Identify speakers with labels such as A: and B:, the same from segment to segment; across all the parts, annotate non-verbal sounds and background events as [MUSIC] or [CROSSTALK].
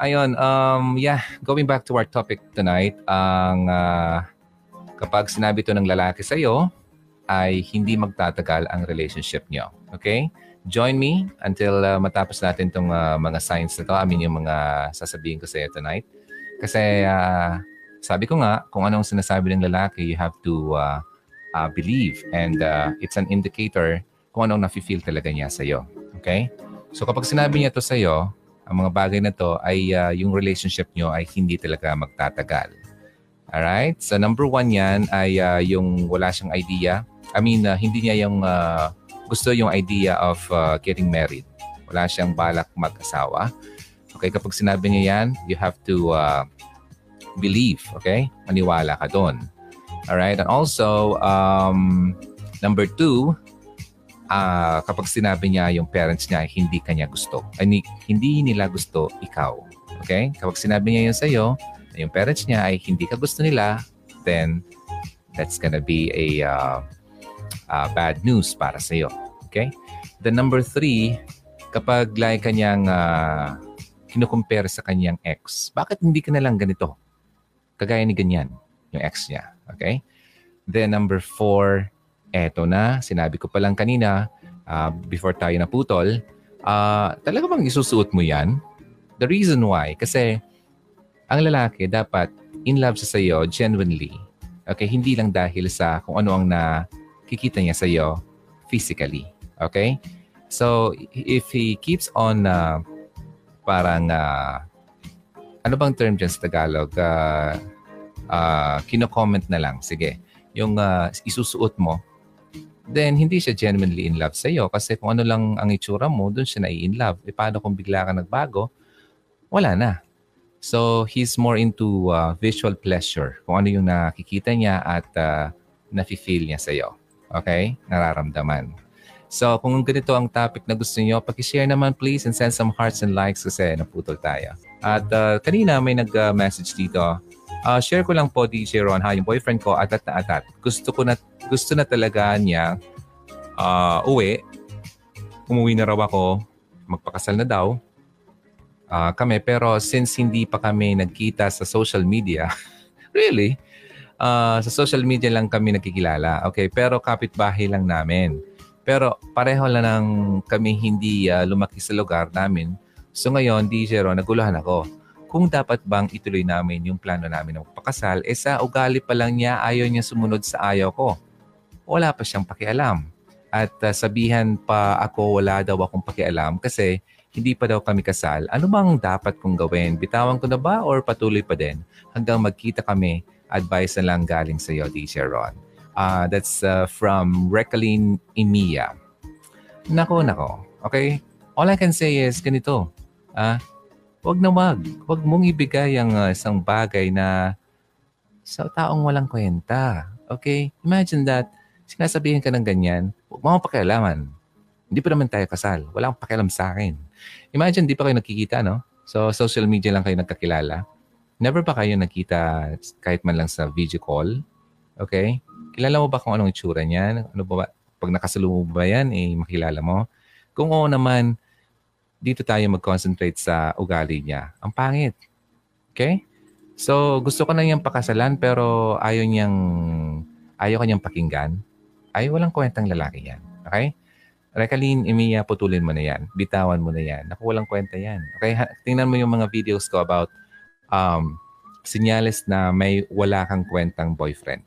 A: Ayun, um, yeah, going back to our topic tonight, ang uh, kapag sinabi to ng lalaki sa'yo, ay hindi magtatagal ang relationship nyo. Okay? Join me until uh, matapos natin itong uh, mga signs na to. I mean, yung mga sasabihin ko sa iyo tonight. Kasi uh, sabi ko nga, kung anong sinasabi ng lalaki, you have to uh, uh, believe. And uh, it's an indicator kung anong nafe-feel talaga niya sa iyo. Okay? So kapag sinabi niya to sa iyo, ang mga bagay na to ay uh, yung relationship nyo ay hindi talaga magtatagal. Alright? So number one yan ay uh, yung wala siyang idea. I mean, uh, hindi niya yung uh, gusto yung idea of uh, getting married. Wala siyang balak mag-asawa. Okay, kapag sinabi niya yan, you have to uh, believe, okay? Maniwala ka doon. Alright? And also, um, number two, uh, kapag sinabi niya yung parents niya hindi kanya gusto. Ay, hindi nila gusto ikaw. Okay? Kapag sinabi niya yun sa'yo, yung parents niya ay hindi ka gusto nila, then that's gonna be a uh, uh, bad news para sa'yo. Okay? The number three, kapag like kanyang uh, kinukumpare sa kanyang ex, bakit hindi ka na lang ganito? Kagaya ni ganyan, yung ex niya. Okay? Then number four, eto na, sinabi ko pa lang kanina, uh, before tayo naputol, uh, talaga bang isusuot mo yan? The reason why, kasi ang lalaki dapat in love sa sayo genuinely. Okay, hindi lang dahil sa kung ano ang nakikita niya sa iyo physically. Okay? So, if he keeps on uh, parang uh, ano bang term dyan sa Tagalog? Uh, uh, kino-comment na lang. Sige. Yung uh, isusuot mo, then hindi siya genuinely in love sa iyo kasi kung ano lang ang itsura mo, doon siya nai-in love. E paano kung bigla ka nagbago? Wala na. So, he's more into uh, visual pleasure. Kung ano yung nakikita niya at uh, nafe-feel niya sa iyo. Okay? Nararamdaman. So, kung ganito ang topic na gusto niyo, pakishare naman please and send some hearts and likes kasi naputol tayo. At uh, kanina may nag-message dito. Uh, share ko lang po, DJ Ron, ha, yung boyfriend ko, atat na atat. Gusto ko na gusto na talaga niya uh, uwi. Umuwi na raw ako. Magpakasal na daw. Uh, kami. Pero since hindi pa kami nagkita sa social media, [LAUGHS] really, uh, sa social media lang kami nakikilala. Okay, pero kapitbahay lang namin. Pero pareho lang ng kami hindi uh, lumaki sa lugar namin. So ngayon, DJ Ron, naguluhan ako. Kung dapat bang ituloy namin yung plano namin ng magpakasal, eh sa ugali pa lang niya, ayaw niya sumunod sa ayaw ko wala pa siyang pakialam. At uh, sabihan pa ako wala daw akong pakialam kasi hindi pa daw kami kasal. Ano bang dapat kong gawin? Bitawan ko na ba or patuloy pa din? Hanggang magkita kami, advice na lang galing sa iyo, DJ Ron. Uh, that's uh, from Recaline Emiya. Nako, nako. Okay? All I can say is ganito. Ah, wag na wag. Wag mong ibigay ang uh, isang bagay na sa taong walang kwenta. Okay? Imagine that sinasabihin ka ng ganyan, huwag mo pakialaman. Hindi pa naman tayo kasal. Wala akong pakialam sa akin. Imagine, di pa kayo nakikita, no? So, social media lang kayo nagkakilala. Never pa kayo nakita kahit man lang sa video call? Okay? Kilala mo ba kung anong itsura niyan? Ano ba, pag nakasalubong ba yan, eh, makilala mo? Kung oo naman, dito tayo mag-concentrate sa ugali niya. Ang pangit. Okay? So, gusto ko na niyang pakasalan pero ayaw niyang ayaw kanyang pakinggan ay walang kwentang lalaki yan. Okay? Rekalin, Emiya, putulin mo na yan. Bitawan mo na yan. Naku, walang kwenta yan. Okay? Tingnan mo yung mga videos ko about um, sinyales na may wala kang kwentang boyfriend.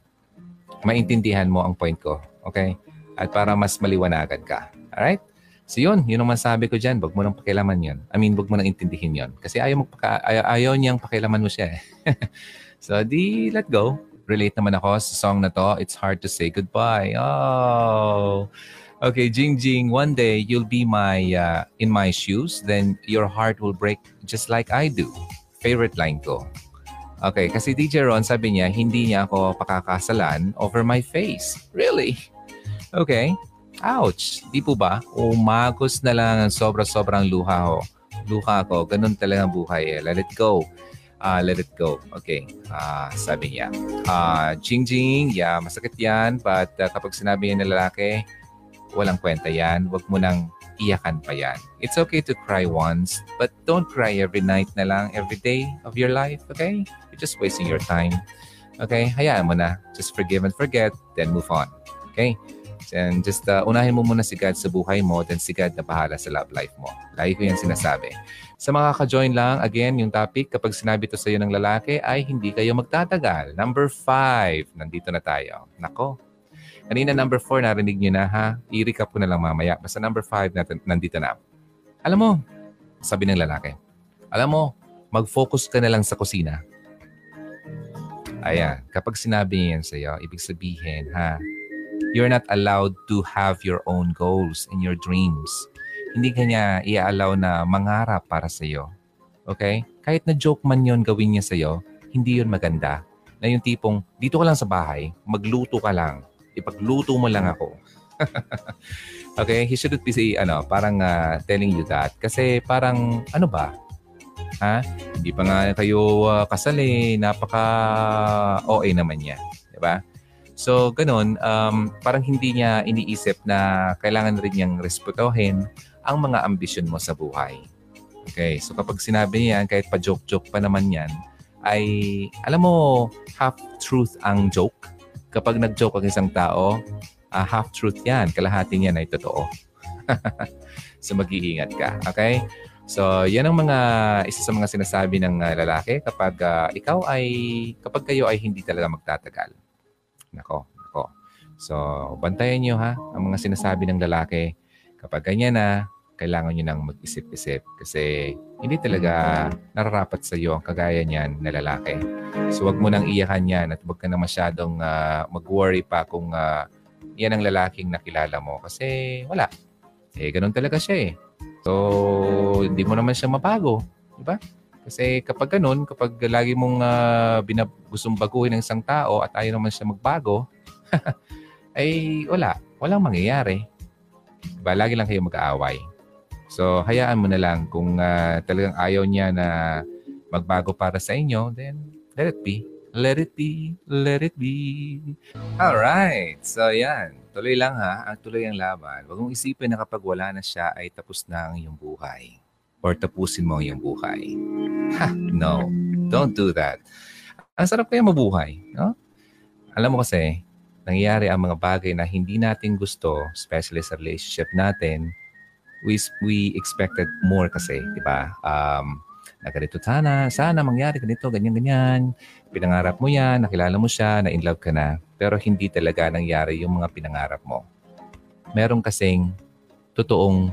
A: Maintindihan mo ang point ko. Okay? At para mas maliwanagan ka. Alright? So yun, yun ang masabi ko dyan. Huwag mo nang pakialaman yun. I mean, huwag mo nang intindihin yun. Kasi ayaw, magpaka, ayaw, ayaw niyang pakialaman mo siya. Eh. [LAUGHS] so, di let go relate naman ako sa song na to. It's hard to say goodbye. Oh. Okay, Jing Jing, one day you'll be my uh, in my shoes, then your heart will break just like I do. Favorite line ko. Okay, kasi DJ Ron sabi niya, hindi niya ako pakakasalan over my face. Really? Okay. Ouch. Di po ba? Umagos na lang ang sobra-sobrang luha ko. Luha ko. Ganun talaga buhay eh. Let it go uh, let it go. Okay. Uh, sabi niya. Uh, Jing Jing, yeah, masakit yan. But uh, kapag sinabi niya ng lalaki, walang kwenta yan. Huwag mo nang iyakan pa yan. It's okay to cry once, but don't cry every night na lang, every day of your life, okay? You're just wasting your time. Okay? Hayaan mo na. Just forgive and forget, then move on. Okay? And just uh, unahin mo muna si God sa buhay mo, then si God na bahala sa love life mo. Lagi ko yan sinasabi. Sa mga ka-join lang, again, yung topic, kapag sinabi to sa iyo ng lalaki, ay hindi kayo magtatagal. Number five, nandito na tayo. Nako, Kanina number four, narinig nyo na ha. I-recap ko na lang mamaya. Basta number five, natin, nandito na. Alam mo, sabi ng lalaki, alam mo, mag-focus ka na lang sa kusina. Ayan, kapag sinabi niya yan sa'yo, ibig sabihin, ha, you're not allowed to have your own goals and your dreams. Hindi ka niya i-allow na mangarap para sa iyo. Okay? Kahit na joke man yon gawin niya sa iyo, hindi yon maganda. Na yung tipong, dito ka lang sa bahay, magluto ka lang. Ipagluto mo lang ako. [LAUGHS] okay? He shouldn't be say, ano, parang uh, telling you that. Kasi parang, ano ba? Ha? Hindi pa nga kayo uh, kasali. Napaka OA naman niya. Di ba? So, ganun, um, parang hindi niya iniisip na kailangan rin niyang respetuhin ang mga ambisyon mo sa buhay. Okay, so kapag sinabi niya yan, kahit pa joke-joke pa naman yan, ay, alam mo, half-truth ang joke. Kapag nag-joke ang isang tao, uh, half-truth yan. Kalahati niyan ay totoo. [LAUGHS] so mag-iingat ka. Okay? So, yan ang mga isa sa mga sinasabi ng uh, lalaki kapag uh, ikaw ay kapag kayo ay hindi talaga magtatagal. Nako, nako. So, bantayan niyo ha ang mga sinasabi ng lalaki. Kapag ganyan na, kailangan niyo nang mag-isip-isip kasi hindi talaga nararapat sa iyo ang kagaya niyan na lalaki. So, wag mo nang iyakan yan at wag ka na masyadong uh, mag-worry pa kung uh, yan ang lalaking nakilala mo kasi wala. Eh, ganun talaga siya eh. So, hindi mo naman siya mabago. Di ba? Kasi kapag ganun, kapag lagi mong uh, binab- gustong baguhin ng isang tao at ayaw naman siya magbago, [LAUGHS] ay wala. Walang mangyayari. Diba? Lagi lang kayo mag-aaway. So, hayaan mo na lang kung uh, talagang ayaw niya na magbago para sa inyo, then let it be. Let it be. Let it be. Alright. So, yan. Tuloy lang ha. Ang tuloy ang laban. Huwag mong isipin na kapag wala na siya ay tapos na ang iyong buhay or tapusin mo ang buhay. Ha, no. Don't do that. Ang sarap kaya mabuhay. No? Alam mo kasi, nangyayari ang mga bagay na hindi natin gusto, especially sa relationship natin, we, we expected more kasi, di ba? Um, na ganito sana, sana mangyari ganito, ganyan-ganyan. Pinangarap mo yan, nakilala mo siya, na-in love ka na. Pero hindi talaga nangyari yung mga pinangarap mo. Meron kasing totoong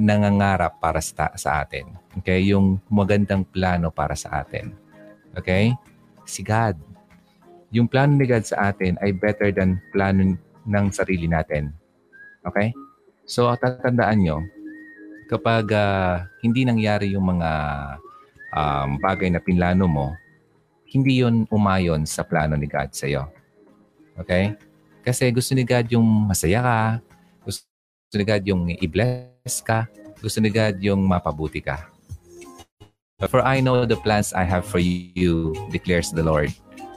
A: nangangarap para sa, sa atin. Okay? Yung magandang plano para sa atin. Okay? Si God. Yung plano ni God sa atin ay better than plano ng sarili natin. Okay? So, tatandaan nyo, kapag uh, hindi nangyari yung mga um, bagay na pinlano mo, hindi yon umayon sa plano ni God sa iyo. Okay? Kasi gusto ni God yung masaya ka, gusto ni God yung i-bless ka. Gusto ni God yung mapabuti ka. For I know the plans I have for you, declares the Lord.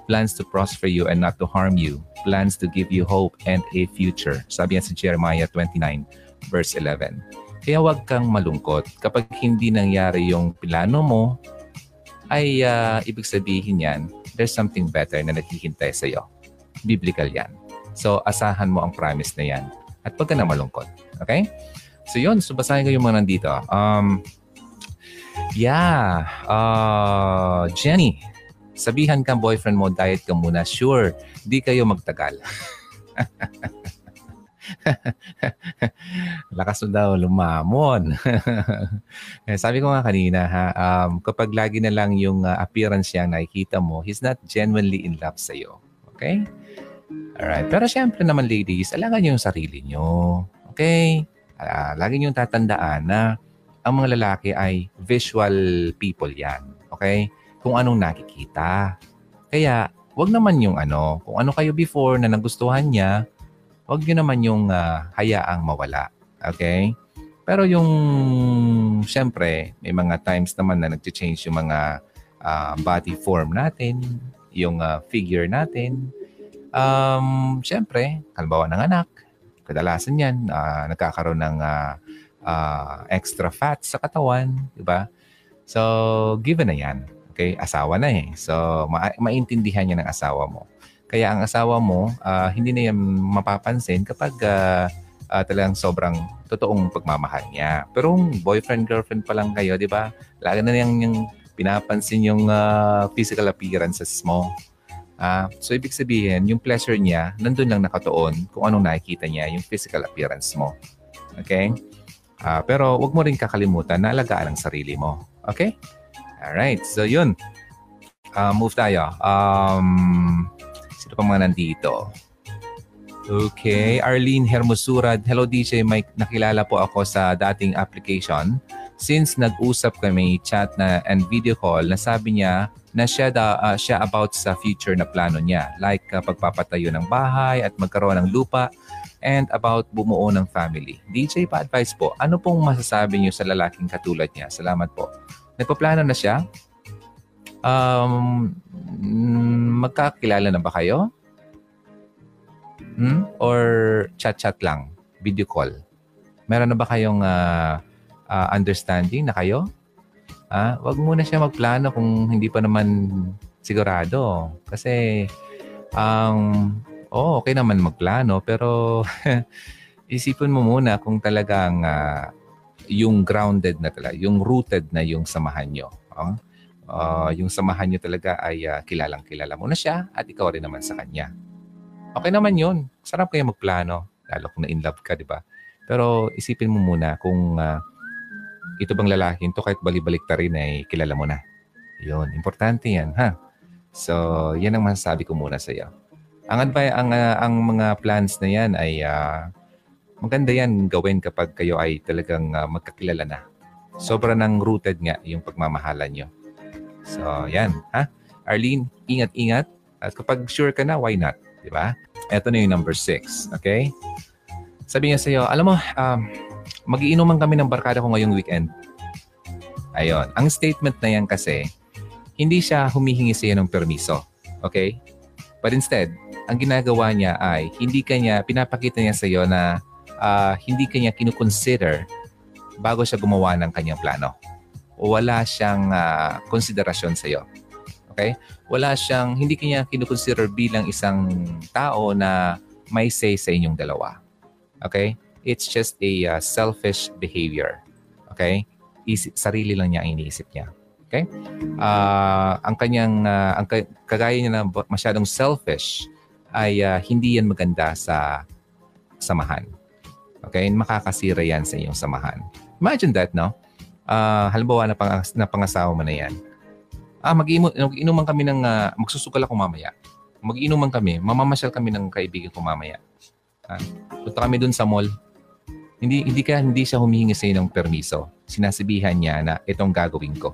A: Plans to prosper you and not to harm you. Plans to give you hope and a future. Sabi yan sa Jeremiah 29, verse 11. Kaya huwag kang malungkot. Kapag hindi nangyari yung plano mo, ay uh, ibig sabihin yan, there's something better na naghihintay sa iyo. Biblical yan. So, asahan mo ang promise na yan. At huwag ka na malungkot. Okay? So yun, so basahin ko yung mga nandito. Um, yeah, uh, Jenny, sabihan kang boyfriend mo, diet ka muna. Sure, di kayo magtagal. [LAUGHS] Lakas mo daw lumamon. [LAUGHS] Sabi ko nga kanina, ha, um, kapag lagi na lang yung uh, appearance niya nakikita mo, he's not genuinely in love sa'yo. Okay? Alright. Pero syempre naman ladies, alagaan niyo yung sarili niyo. Okay? Uh, lagi niyong tatandaan na ang mga lalaki ay visual people yan. Okay? Kung anong nakikita. Kaya, wag naman yung ano, kung ano kayo before na nagustuhan niya, wag niyo naman yung uh, hayaang mawala. Okay? Pero yung, syempre, may mga times naman na nag-change yung mga uh, body form natin, yung uh, figure natin. Um, syempre, halimbawa ng anak, kadalasan yan, uh, nagkakaroon ng uh, uh, extra fat sa katawan, di ba? So, given na yan. Okay? Asawa na eh. So, ma- maintindihan niya ng asawa mo. Kaya ang asawa mo, uh, hindi na yan mapapansin kapag uh, uh, talagang sobrang totoong pagmamahal niya. Pero kung boyfriend-girlfriend pa lang kayo, di ba? Lagi na yung, yung pinapansin yung uh, physical appearances mo. Uh, so, ibig sabihin, yung pleasure niya, nandun lang nakatuon kung anong nakikita niya, yung physical appearance mo. Okay? Uh, pero wag mo rin kakalimutan na alagaan ang sarili mo. Okay? Alright. So, yun. Uh, move tayo. Um, sino pa mga nandito? Okay. Arlene Hermosura. Hello, DJ Mike. Nakilala po ako sa dating application. Since nag-usap kami, chat na and video call, nasabi niya na siya, da, uh, siya about sa future na plano niya. Like uh, pagpapatayo ng bahay at magkaroon ng lupa and about bumuo ng family. DJ, pa-advise po, ano pong masasabi niyo sa lalaking katulad niya? Salamat po. Nagpaplano na siya? Um, magkakilala na ba kayo? Hmm? Or chat-chat lang? Video call? Meron na ba kayong uh, uh, understanding na kayo? Ah, wag muna siya magplano kung hindi pa naman sigurado. Kasi ang um, oh, okay naman magplano, pero [LAUGHS] isipin mo muna kung talagang uh, yung grounded na talaga, yung rooted na yung samahan nyo. Oh? Uh, yung samahan nyo talaga ay uh, kilalang kilala mo na siya at ikaw rin naman sa kanya. Okay naman yun. Sarap kayo magplano, lalo kung na-in love ka, di ba? Pero isipin mo muna kung uh, ito bang lalaki to kahit balibalik ta rin ay kilala mo na. Yun, importante yan, ha? So, yan ang masasabi ko muna sa iyo. Ang advice, ang, uh, ang mga plans na yan ay uh, maganda yan gawin kapag kayo ay talagang uh, magkakilala na. Sobra nang rooted nga yung pagmamahalan nyo. So, yan. Ha? Arlene, ingat-ingat. At kapag sure ka na, why not? Di ba? Ito na yung number six. Okay? Sabi niya sa'yo, alam mo, um, magiinuman kami ng barkada ko ngayong weekend. Ayon. Ang statement na yan kasi, hindi siya humihingi sa iyo ng permiso. Okay? But instead, ang ginagawa niya ay hindi kanya, pinapakita niya sa iyo na uh, hindi kanya kinukonsider bago siya gumawa ng kanyang plano. Wala siyang uh, konsiderasyon sa iyo. Okay? Wala siyang, hindi kanya kinukonsider bilang isang tao na may say sa inyong dalawa. Okay? It's just a uh, selfish behavior. Okay? Isip, sarili lang niya ang iniisip niya. Okay? Uh, ang kanyang, uh, ang kagaya niya na masyadong selfish, ay uh, hindi yan maganda sa samahan. Okay? Makakasira yan sa iyong samahan. Imagine that, no? Uh, halimbawa na, pang, na pangasawa mo na yan. Ah, mag-inuman kami ng, uh, magsusugal ako mamaya. Mag-inuman kami, mamamasyal kami ng kaibigan ko mamaya. Ah, punta kami dun sa mall. Hindi, hindi ka, hindi siya humihingi sa ng permiso. Sinasabihan niya na itong gagawin ko.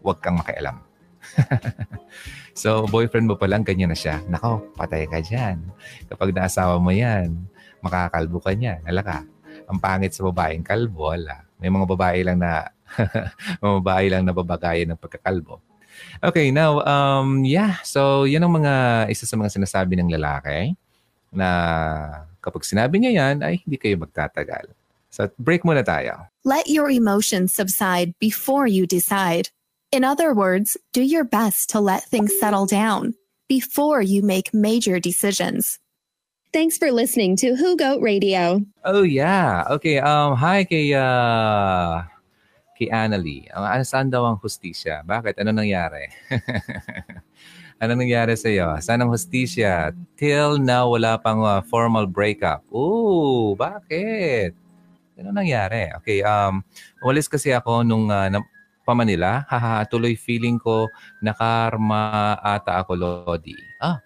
A: Huwag kang makialam. [LAUGHS] so, boyfriend mo pa lang, ganyan na siya. Nako, patay ka dyan. Kapag naasawa mo yan, makakalbo ka niya. Alaka, ang pangit sa babaeng kalbo, wala. May mga babae lang na [LAUGHS] mga babae lang na babagayan ng pagkakalbo. Okay, now, um, yeah. So, yan ang mga isa sa mga sinasabi ng lalaki na kapag sinabi niya yan, ay hindi kayo magtatagal. So, break muna tayo.
B: Let your emotions subside before you decide. In other words, do your best to let things settle down before you make major decisions. Thanks for listening to Who Goat Radio.
A: Oh yeah. Okay, um hi kay uh kay Annalie. Ang uh, saan daw ang hustisya? Bakit? Ano nangyari? [LAUGHS] ano nangyari sa iyo? Saan ang hustisya? Till now wala pang uh, formal breakup. Oh, bakit? Ano nangyari? Okay, um walis kasi ako nung uh, pa Manila. Haha, tuloy feeling ko na karma ata ako, Lodi. Ah,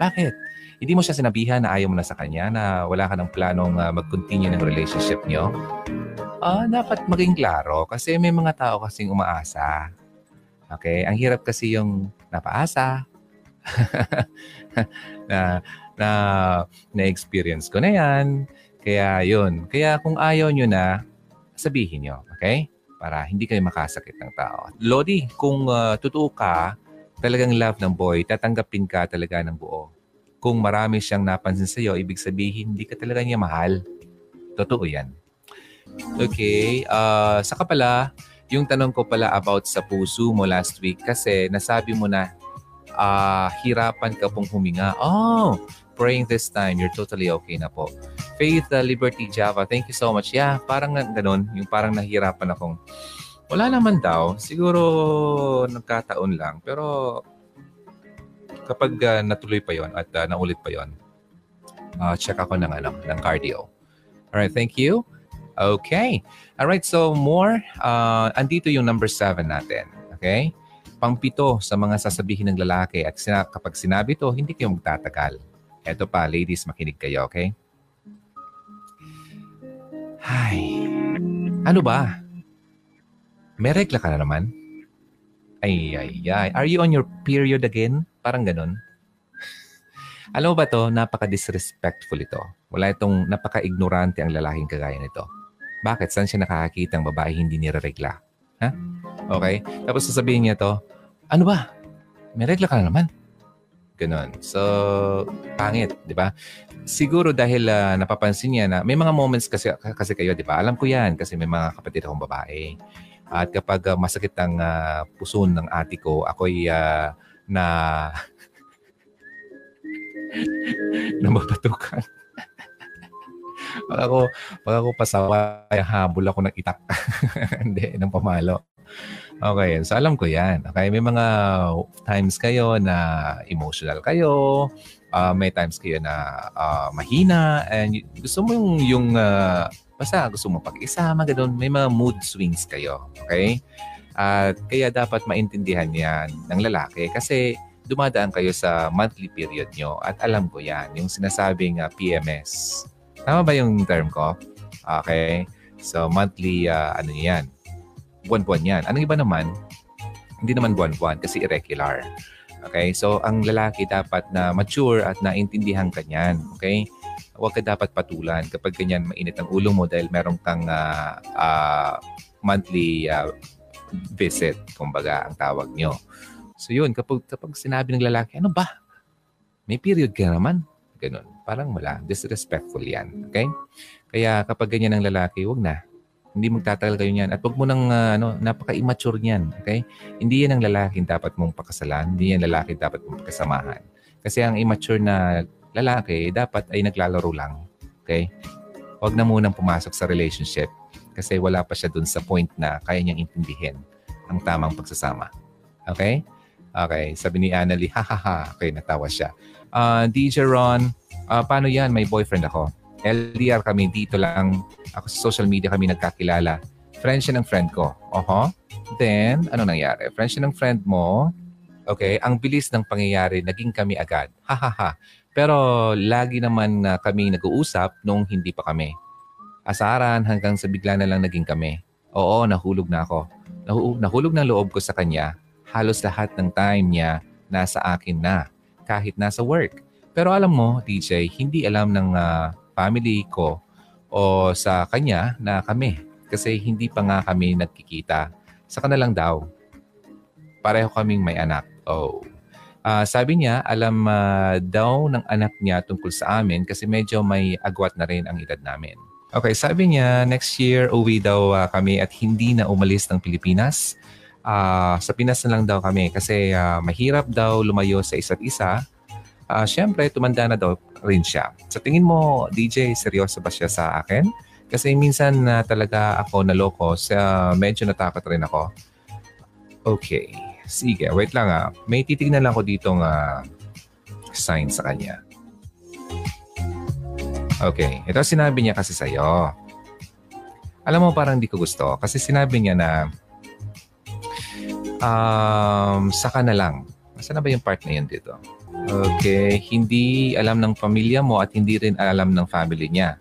A: bakit? Hindi mo siya sinabihan na ayaw mo na sa kanya, na wala ka ng planong uh, mag-continue ng relationship niyo? Ah, dapat maging klaro kasi may mga tao kasing umaasa. Okay? Ang hirap kasi yung napaasa. [LAUGHS] na na na-experience ko na yan. Kaya yun. Kaya kung ayaw nyo na, sabihin nyo. Okay? para hindi kayo makasakit ng tao. Lodi, kung uh, totoo ka, talagang love ng boy, tatanggapin ka talaga ng buo. Kung marami siyang napansin sa iyo, ibig sabihin hindi ka talaga niya mahal. Totoo yan. Okay. Uh, saka pala, yung tanong ko pala about sa puso mo last week kasi nasabi mo na uh, hirapan ka pong huminga. Oh, praying this time, you're totally okay na po. Faith uh, Liberty Java, thank you so much. Yeah, parang ganun, yung parang nahihirapan akong wala naman daw. Siguro nagkataon lang. Pero kapag uh, natuloy pa yon at uh, naulit pa yon, uh, check ako ng, ano, ng cardio. Alright, thank you. Okay. Alright, so more. Uh, andito yung number seven natin. Okay? Pangpito sa mga sasabihin ng lalaki at sina- kapag sinabi to, hindi kayo magtatagal. Eto pa, ladies, makinig kayo, okay? Ay, ano ba? May ka na naman? Ay, ay, ay. Are you on your period again? Parang ganun. [LAUGHS] Alam mo ba to, napaka-disrespectful ito. Wala itong napaka-ignorante ang lalaking kagaya nito. Bakit? Saan siya nakakakita ang babae hindi nireregla? Ha? Okay? Tapos sasabihin niya to, ano ba? May regla ka na naman. Ganon. So, pangit, di ba? Siguro dahil uh, napapansin niya na may mga moments kasi, kasi kayo, di ba? Alam ko yan kasi may mga kapatid akong babae. At kapag uh, masakit ang uh, puso ng ate ko, ako'y uh, na [LAUGHS] na mapatukan. Pag ako, pag ako pasawa, habol ako ng itak. [LAUGHS] Hindi, ng pamalo. Okay, so alam ko yan. Okay, may mga times kayo na emotional kayo, uh, may times kayo na uh, mahina, and gusto mo yung, yung uh, basta gusto mo pag-isama, ganun, may mga mood swings kayo. Okay? At kaya dapat maintindihan yan ng lalaki kasi dumadaan kayo sa monthly period nyo at alam ko yan, yung sinasabing uh, PMS. Tama ba yung term ko? Okay. So monthly, uh, ano yan, buwan-buwan yan. Anong iba naman, hindi naman buwan-buwan kasi irregular. Okay? So, ang lalaki dapat na mature at naintindihan ka niyan. Okay? Huwag ka dapat patulan kapag ganyan mainit ang ulo mo dahil meron kang uh, uh, monthly uh, visit, kumbaga, ang tawag nyo. So, yun. Kapag, kapag sinabi ng lalaki, ano ba? May period ka naman. Ganun. Parang wala. Disrespectful yan. Okay? Kaya kapag ganyan ang lalaki, wag na. Hindi magtatagal kayo niyan. At wag mo nang uh, ano, napaka-immature niyan. Okay? Hindi yan ang lalaking dapat mong pakasalan. Hindi yan lalaki dapat mong pakasamahan. Kasi ang immature na lalaki, dapat ay naglalaro lang. Okay? Huwag na munang pumasok sa relationship kasi wala pa siya dun sa point na kaya niyang intindihin ang tamang pagsasama. Okay? Okay. Sabi ni Annalie, ha ha ha. Okay, natawa siya. Uh, DJ Ron, uh, paano yan? May boyfriend ako. LDR kami, dito lang. Ako sa social media kami nagkakilala. Friend siya ng friend ko. Oho. Then, ano nangyari? Friend siya ng friend mo. Okay, ang bilis ng pangyayari, naging kami agad. Ha ha ha. Pero lagi naman na kami nag-uusap nung hindi pa kami. Asaran hanggang sa bigla na lang naging kami. Oo, nahulog na ako. Nahu- nahulog ng loob ko sa kanya. Halos lahat ng time niya nasa akin na. Kahit nasa work. Pero alam mo, DJ, hindi alam ng uh, family ko o sa kanya na kami. Kasi hindi pa nga kami nagkikita. Sa kanilang daw. Pareho kaming may anak. Oh. Uh, sabi niya, alam uh, daw ng anak niya tungkol sa amin kasi medyo may agwat na rin ang edad namin. Okay, sabi niya, next year uwi daw uh, kami at hindi na umalis ng Pilipinas. Uh, sa Pinas na lang daw kami kasi uh, mahirap daw lumayo sa isa't isa. Uh, Siyempre, tumanda na daw rin siya. Sa tingin mo, DJ, seryoso ba siya sa akin? Kasi minsan na uh, talaga ako naloko, sa medyo natakot rin ako. Okay. Sige, wait lang ah. May titignan lang ako ditong uh, sign sa kanya. Okay. Ito sinabi niya kasi sa'yo. Alam mo, parang hindi ko gusto. Kasi sinabi niya na um, saka na lang. Saan na ba yung part na yun dito? Okay, hindi alam ng pamilya mo at hindi rin alam ng family niya.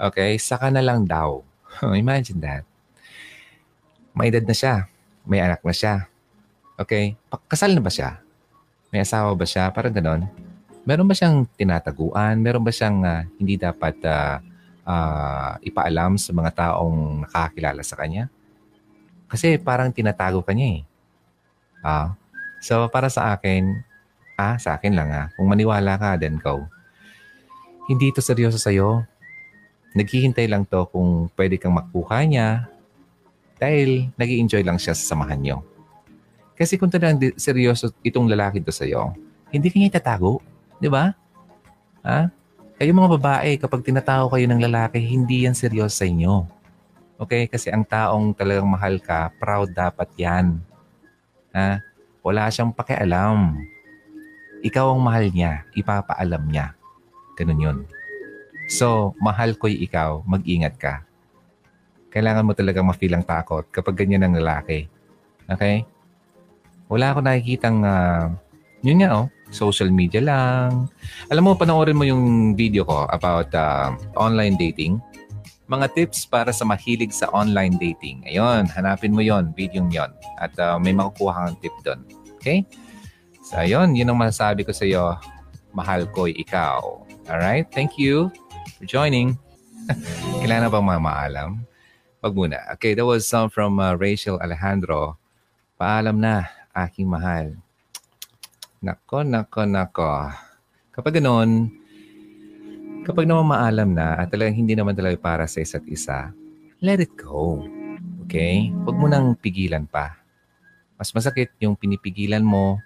A: Okay, saka na lang daw. [LAUGHS] Imagine that. May edad na siya. May anak na siya. Okay, kasal na ba siya? May asawa ba siya? Parang ganon. Meron ba siyang tinataguan? Meron ba siyang uh, hindi dapat uh, uh, ipaalam sa mga taong nakakilala sa kanya? Kasi parang tinatago ka niya eh. Ah, so para sa akin, Ah, sa akin lang ah. Kung maniwala ka, then go. Hindi ito seryoso sa'yo. naghihintay lang to kung pwede kang makuha niya dahil nag enjoy lang siya sa samahan niyo. Kasi kung talagang seryoso itong lalaki to sa'yo, hindi kanya itatago. Di ba? Ha? Kayo mga babae, kapag tinatago kayo ng lalaki, hindi yan seryoso sa inyo. Okay? Kasi ang taong talagang mahal ka, proud dapat yan. Ha? Wala siyang pakialam. Ikaw ang mahal niya, ipapaalam niya. Ganun yun. So, mahal ko'y ikaw, mag-ingat ka. Kailangan mo talaga ma-feel ang takot kapag ganyan ang lalaki. Okay? Wala ako nakikitang, uh, yun nga oh, social media lang. Alam mo, panoorin mo yung video ko about uh, online dating. Mga tips para sa mahilig sa online dating. Ayun, hanapin mo yon video yon At uh, may makukuha kang tip doon. Okay? So, ayun, yun ang masasabi ko sa iyo. Mahal ko'y ikaw. Alright? Thank you for joining. [LAUGHS] Kailangan bang mamaalam? Wag muna. Okay, that was some from uh, Rachel Alejandro. Paalam na, aking mahal. Nako, nako, nako. Kapag ganoon, kapag naman maalam na at talagang hindi naman talaga para sa isa't isa, let it go. Okay? Huwag mo nang pigilan pa. Mas masakit yung pinipigilan mo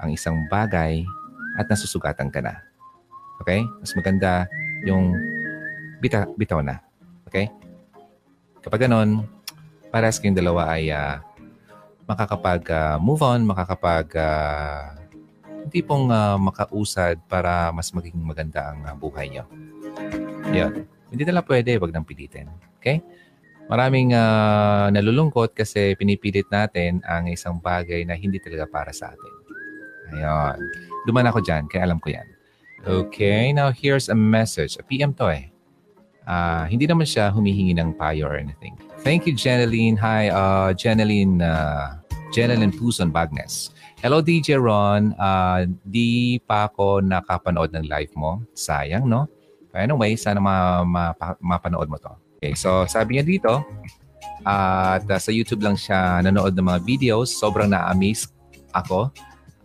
A: ang isang bagay at nasusugatan ka na. Okay? Mas maganda yung bita, bitaw na. Okay? Kapag ganon, para sa kayong dalawa ay uh, makakapag-move ah, uh, on, makakapag uh, tipong uh, makausad para mas maging maganda ang uh, buhay nyo. Yan. Hindi nila pwede, wag nang pilitin. Okay? Maraming uh, nalulungkot kasi pinipilit natin ang isang bagay na hindi talaga para sa atin. Ayun. Duman ako dyan, kaya alam ko yan. Okay, now here's a message. A PM to eh. Uh, hindi naman siya humihingi ng payo or anything. Thank you, Jeneline. Hi, uh, Jeneline, uh, Jeneline Puson Bagnes. Hello, DJ Ron. Uh, di pa ako nakapanood ng live mo. Sayang, no? Anyway, sana ma- ma- mapanood mo to. Okay, so sabi niya dito, at uh, sa YouTube lang siya nanood ng mga videos. Sobrang na-amaze ako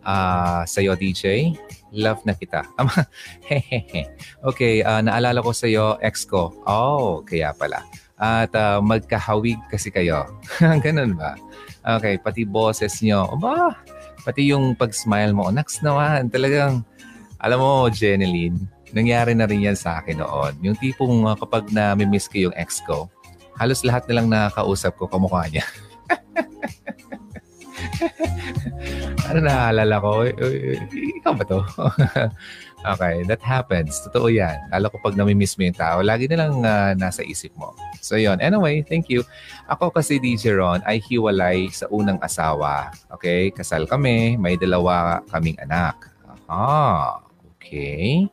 A: uh, sa iyo, DJ. Love na kita. [LAUGHS] okay, uh, naalala ko sa iyo, ex ko. Oh, kaya pala. At uh, magkahawig kasi kayo. [LAUGHS] Ganun ba? Okay, pati boses nyo. Aba, pati yung pag-smile mo. Naks naman, talagang, alam mo, Jeneline, nangyari na rin yan sa akin noon. Yung tipong uh, kapag na-miss ko yung ex ko, halos lahat nilang nakakausap ko, kamukha niya. [LAUGHS] [LAUGHS] ano naalala ko? Ikaw ba to? [LAUGHS] okay, that happens. Totoo yan. Lalo ko pag namimiss mo yung tao, lagi nilang uh, nasa isip mo. So yon. Anyway, thank you. Ako kasi DJ Ron ay hiwalay sa unang asawa. Okay? Kasal kami. May dalawa kaming anak. Aha. Okay.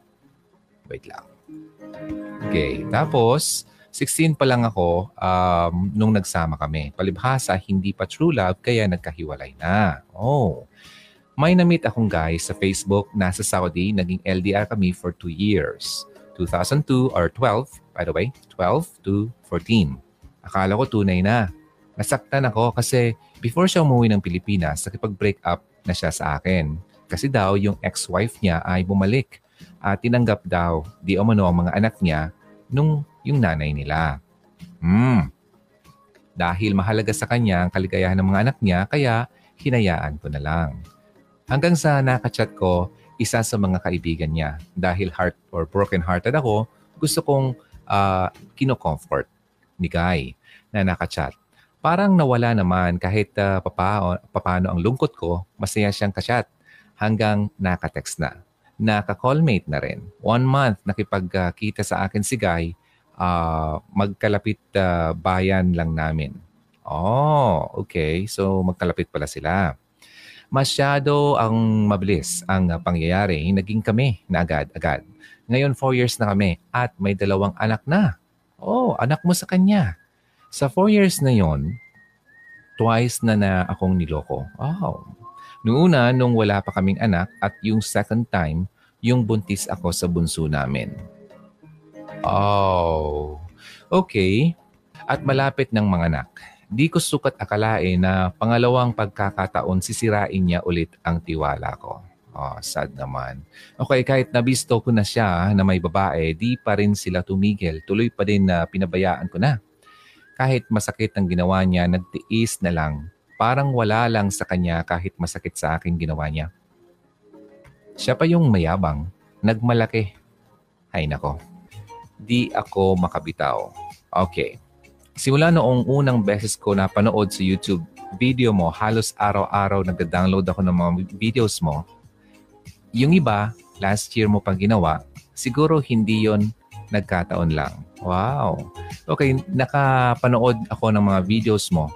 A: Wait lang. Okay. Tapos, 16 pa lang ako um, nung nagsama kami. Palibhasa, hindi pa true love kaya nagkahiwalay na. Oh. May na-meet akong guy sa Facebook, nasa Saudi, naging LDR kami for 2 years. 2002 or 12, by the way, 12 to 14. Akala ko tunay na. Nasaktan ako kasi before siya umuwi ng Pilipinas, nakipag-break up na siya sa akin. Kasi daw yung ex-wife niya ay bumalik at tinanggap daw di umano ang mga anak niya nung yung nanay nila. Hmm. Dahil mahalaga sa kanya ang kaligayahan ng mga anak niya, kaya hinayaan ko na lang. Hanggang sa nakachat ko, isa sa mga kaibigan niya. Dahil heart or broken-hearted ako, gusto kong uh, kino-comfort ni Guy na nakachat. Parang nawala naman kahit uh, papa, papaano ang lungkot ko, masaya siyang kachat hanggang nakatext na. Naka-callmate na rin. One month nakipagkita sa akin si Guy uh, magkalapit uh, bayan lang namin. Oh, okay. So magkalapit pala sila. Masyado ang mabilis ang pangyayari. Naging kami na agad-agad. Ngayon, four years na kami at may dalawang anak na. Oh, anak mo sa kanya. Sa four years na yon, twice na na akong niloko. Oh. Noong una, nung wala pa kaming anak at yung second time, yung buntis ako sa bunso namin. Oh, okay. At malapit ng mga anak. Di ko sukat akalain na pangalawang pagkakataon sisirain niya ulit ang tiwala ko. Oh, sad naman. Okay, kahit nabisto ko na siya na may babae, di pa rin sila tumigil. Tuloy pa din na pinabayaan ko na. Kahit masakit ang ginawa niya, nagtiis na lang. Parang wala lang sa kanya kahit masakit sa akin ginawa niya. Siya pa yung mayabang, nagmalaki. Ay nako, di ako makabitaw. Okay. Simula noong unang beses ko na panood sa YouTube video mo, halos araw-araw nagda-download ako ng mga videos mo, yung iba, last year mo pang ginawa, siguro hindi yon nagkataon lang. Wow. Okay, nakapanood ako ng mga videos mo.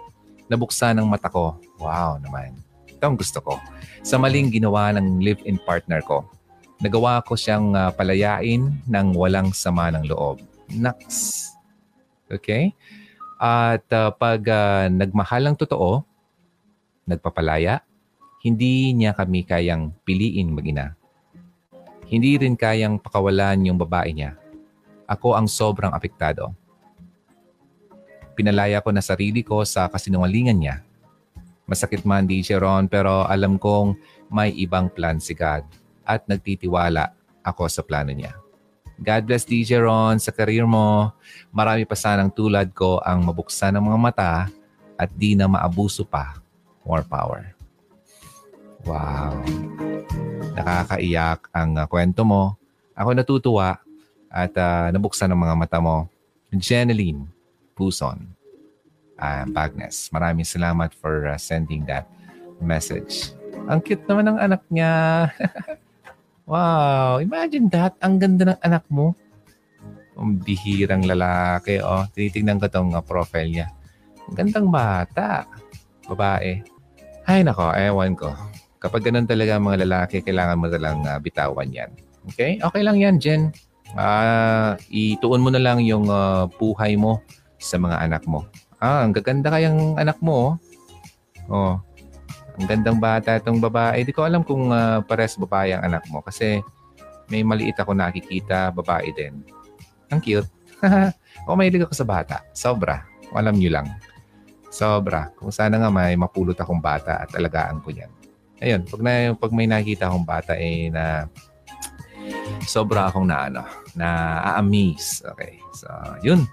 A: Nabuksan ang mata ko. Wow naman. Ito ang gusto ko. Sa maling ginawa ng live-in partner ko, nagawa ko siyang uh, palayain ng walang sama ng loob. Naks. Okay? At uh, pag uh, nagmahal ng totoo, nagpapalaya, hindi niya kami kayang piliin mag-ina. Hindi rin kayang pakawalan yung babae niya. Ako ang sobrang apektado. Pinalaya ko na sarili ko sa kasinungalingan niya. Masakit man DJ Ron pero alam kong may ibang plan si God at nagtitiwala ako sa plano niya. God bless DJ Ron sa karir mo. Marami pa sanang tulad ko ang mabuksan ng mga mata at di na maabuso pa. More power. Wow. Nakakaiyak ang uh, kwento mo. Ako natutuwa at uh, nabuksan ang mga mata mo. Jeneline Puson. Uh, Bagnes. Maraming salamat for uh, sending that message. Ang cute naman ng anak niya. [LAUGHS] wow. Imagine that. Ang ganda ng anak mo. Ang bihirang lalaki. Oh, tinitingnan ko tong uh, profile niya. Ang gandang bata. Babae. Ay nako, ewan ko. Kapag ganun talaga ang mga lalaki, kailangan mo talang uh, bitawan yan. Okay? Okay lang yan, Jen. Uh, ituon mo na lang yung uh, buhay mo sa mga anak mo. Ah, ang gaganda kayang anak mo. Oh. oh. Ang gandang bata itong babae. Di ko alam kung uh, pares babae ang anak mo kasi may maliit ako nakikita, babae din. Ang cute. [LAUGHS] o may ako sa bata. Sobra. Alam nyo lang. Sobra. Kung sana nga may mapulot akong bata at alagaan ko yan ayun, pag, na, pag may nakita akong bata eh na sobra akong na ano, na amaze. Okay. So, yun.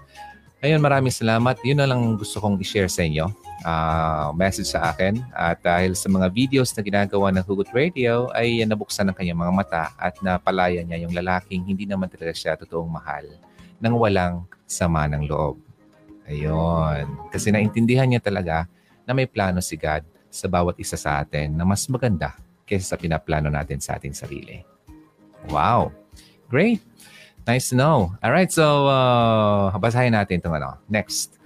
A: Ayun, maraming salamat. Yun na lang gusto kong i-share sa inyo. Uh, message sa akin. At dahil sa mga videos na ginagawa ng Hugot Radio ay nabuksan ng kanyang mga mata at napalaya niya yung lalaking hindi naman talaga siya totoong mahal nang walang sama ng loob. Ayun. Kasi naintindihan niya talaga na may plano si God sa bawat isa sa atin na mas maganda kaysa sa pinaplano natin sa ating sarili. Wow! Great! Nice to know. All right, so uh, basahin natin itong ano. Next.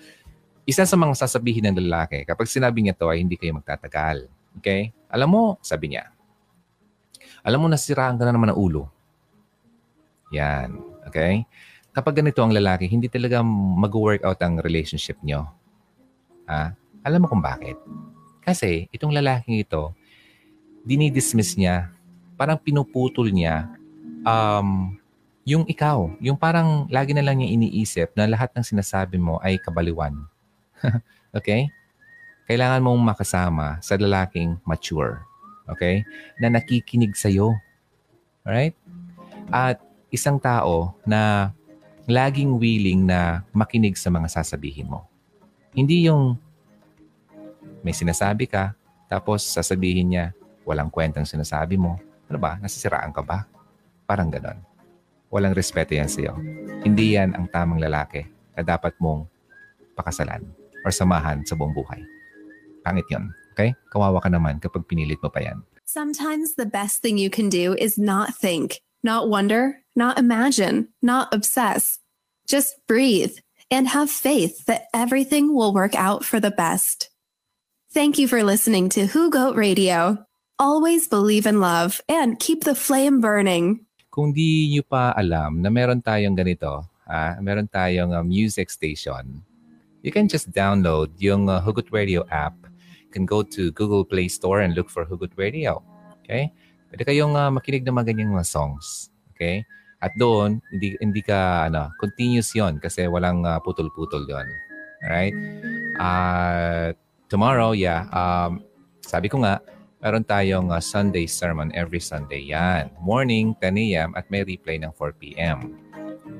A: Isa sa mga sasabihin ng lalaki, kapag sinabi niya to ay hindi kayo magtatagal. Okay? Alam mo, sabi niya, alam mo, nasiraan ka na naman ng ulo. Yan. Okay? Kapag ganito ang lalaki, hindi talaga mag-work out ang relationship nyo. Ha? Alam mo kung bakit? Kasi itong lalaking ito, dinidismiss niya, parang pinuputol niya um, yung ikaw. Yung parang lagi na lang niya iniisip na lahat ng sinasabi mo ay kabaliwan. [LAUGHS] okay? Kailangan mong makasama sa lalaking mature. Okay? Na nakikinig sa'yo. Alright? At isang tao na laging willing na makinig sa mga sasabihin mo. Hindi yung may sinasabi ka, tapos sasabihin niya, walang kwentang sinasabi mo. Ano ba? Nasisiraan ka ba? Parang ganon. Walang respeto yan sa'yo. Hindi yan ang tamang lalaki na dapat mong pakasalan or samahan sa buong buhay. Pangit yun. Okay? Kawawa ka naman kapag pinilit mo pa yan.
B: Sometimes the best thing you can do is not think, not wonder, not imagine, not obsess. Just breathe and have faith that everything will work out for the best. Thank you for listening to Who Goat Radio. Always believe in love and keep the flame burning.
A: Kung di nyo pa alam na meron tayong ganito, ah, meron tayong uh, music station, you can just download yung uh, Hugot Radio app. You can go to Google Play Store and look for Hugot Radio. Okay? Pwede kayong uh, makinig ng mga ganyang mga songs. Okay? At doon, hindi, hindi ka, ano, continuous yon kasi walang uh, putol-putol yon Alright? At uh, tomorrow, yeah, um, sabi ko nga, meron tayong uh, Sunday sermon every Sunday yan. Morning, 10 a.m. at may replay ng 4 p.m.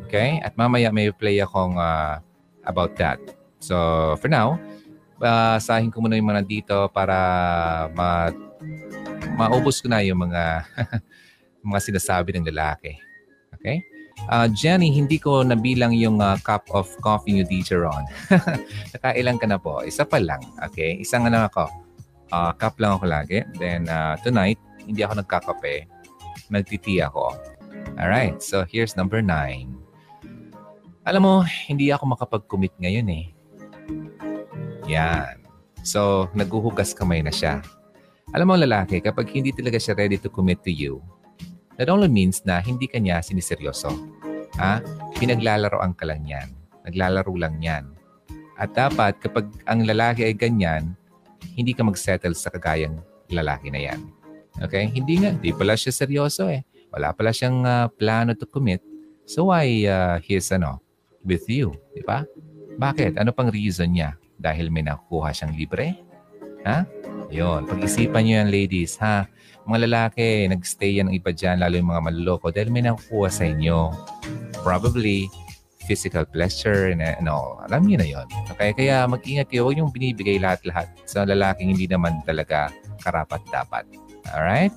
A: Okay? At mamaya may replay akong uh, about that. So, for now, basahin ko muna yung mga dito para ma maubos ko na yung mga [LAUGHS] mga sinasabi ng lalaki. Okay? Uh, Jenny, hindi ko nabilang yung uh, cup of coffee nyo dito ron. [LAUGHS] Nakailan ka na po? Isa pa lang. Okay? Isang ano ako. Uh, cup lang ako lagi. Then uh, tonight, hindi ako nagkakape. Nagtiti ako. Alright. So here's number nine. Alam mo, hindi ako makapag-commit ngayon eh. Yan. So, naghuhugas kamay na siya. Alam mo lalaki, kapag hindi talaga siya ready to commit to you, that only means na hindi kanya siniseryoso. Ha? Pinaglalaroan ka lang yan. Naglalaro lang yan. At dapat kapag ang lalaki ay ganyan, hindi ka mag-settle sa kagayang lalaki na yan. Okay? Hindi nga, hindi pala siya seryoso eh. Wala pala siyang uh, plano to commit. So why uh, he's ano, with you? Di ba? Bakit? Ano pang reason niya? Dahil may nakukuha siyang libre? Ha? Yun. Pag-isipan niyo yan, ladies, ha? Mga lalaki, nagstay yan ng iba dyan, lalo yung mga maluloko, dahil may nakukuha sa inyo. Probably, physical pleasure, and ano, alam niyo na yon. Okay? Kaya mag-ingat kayo, huwag niyong binibigay lahat-lahat sa lalaking hindi naman talaga karapat-dapat. Alright?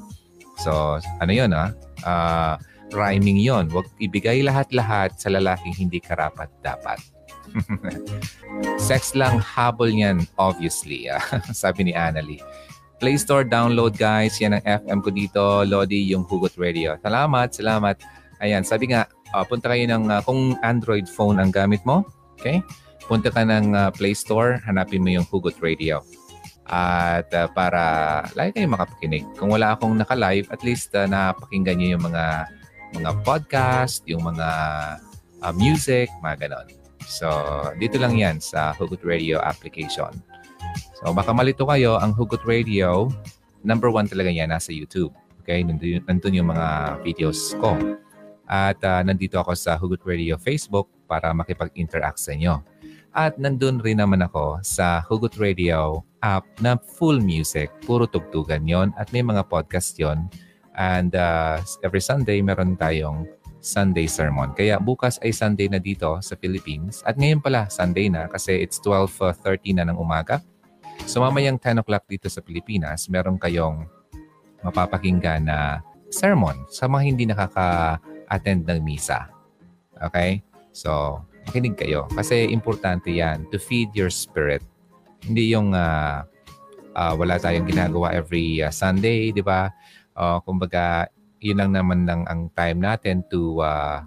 A: So, ano yun, ha? Uh, rhyming yon. Huwag ibigay lahat-lahat sa lalaking hindi karapat-dapat. [LAUGHS] Sex lang habol niyan, obviously. Uh, [LAUGHS] sabi ni Annalie. Play Store download guys. Yan ang FM ko dito. Lodi yung Hugot Radio. Salamat, salamat. Ayan, sabi nga, uh, punta kayo ng, uh, kung Android phone ang gamit mo, okay? Punta ka ng uh, Play Store, hanapin mo yung Hugot Radio. At uh, para lagi kayo makapakinig. Kung wala akong naka-live, at least uh, napakinggan nyo yung mga mga podcast, yung mga uh, music, mga ganon. So, dito lang yan sa Hugot Radio application. So baka malito kayo, ang Hugot Radio, number one talaga yan, nasa YouTube. Okay? Nandun, nandun yung mga videos ko. At uh, nandito ako sa Hugot Radio Facebook para makipag-interact sa inyo. At nandun rin naman ako sa Hugot Radio app na full music. Puro tugtugan yon At may mga podcast yon And uh, every Sunday, meron tayong Sunday sermon. Kaya bukas ay Sunday na dito sa Philippines. At ngayon pala, Sunday na kasi it's 12.30 na ng umaga. So mamayang 10 o'clock dito sa Pilipinas, meron kayong mapapakinggan na sermon sa mga hindi nakaka-attend ng misa. Okay? So, makinig kayo. Kasi importante yan to feed your spirit. Hindi yung uh, uh, wala tayong ginagawa every uh, Sunday, di ba? Uh, kumbaga, yun lang naman lang ang time natin to uh,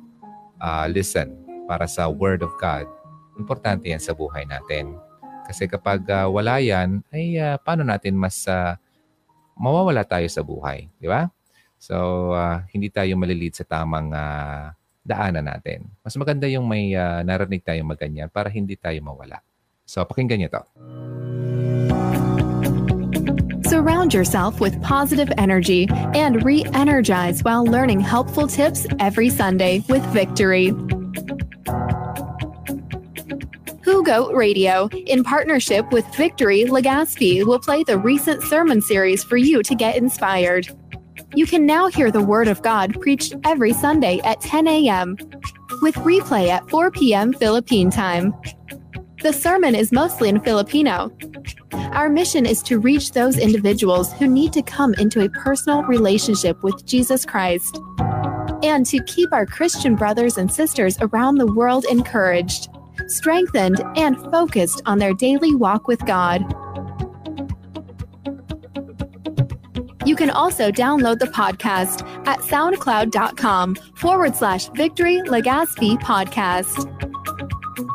A: uh, listen para sa Word of God. Importante yan sa buhay natin. Kasi kapag uh, wala yan, ay uh, paano natin mas uh, mawawala tayo sa buhay. Di ba? So, uh, hindi tayo malilid sa tamang uh, daanan natin. Mas maganda yung may uh, narinig tayong maganyan para hindi tayo mawala. So, pakinggan niyo to.
B: Surround yourself with positive energy and re-energize while learning helpful tips every Sunday with Victory. Who Goat Radio, in partnership with Victory Legaspi, will play the recent sermon series for you to get inspired. You can now hear the Word of God preached every Sunday at 10 a.m., with replay at 4 p.m. Philippine time. The sermon is mostly in Filipino. Our mission is to reach those individuals who need to come into a personal relationship with Jesus Christ and to keep our Christian brothers and sisters around the world encouraged strengthened, and focused on their daily walk with God. You can also download the podcast at soundcloud.com forward slash victory legaspi podcast.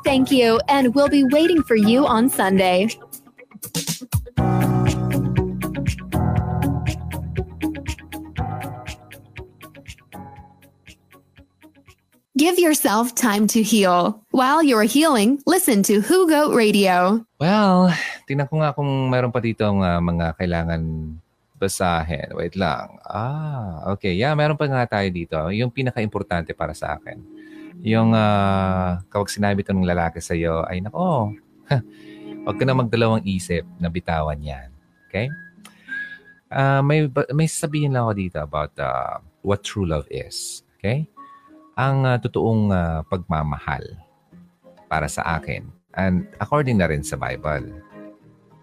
B: Thank you, and we'll be waiting for you on Sunday. Give yourself time to heal. While you're healing, listen to Who Goat Radio.
A: Well, tingnan ko nga kung meron pa dito uh, mga kailangan basahin. Wait lang. Ah, okay. Yeah, meron pa nga tayo dito. Yung pinaka-importante para sa akin. Yung uh, kapag sinabi ito ng lalaki sa iyo, ay nako, huwag ka na magdalawang isip na bitawan yan. Okay? Uh, may, may sabihin lang ako dito about uh, what true love is. Okay? Ang uh, totoong uh, pagmamahal para sa akin and according na rin sa Bible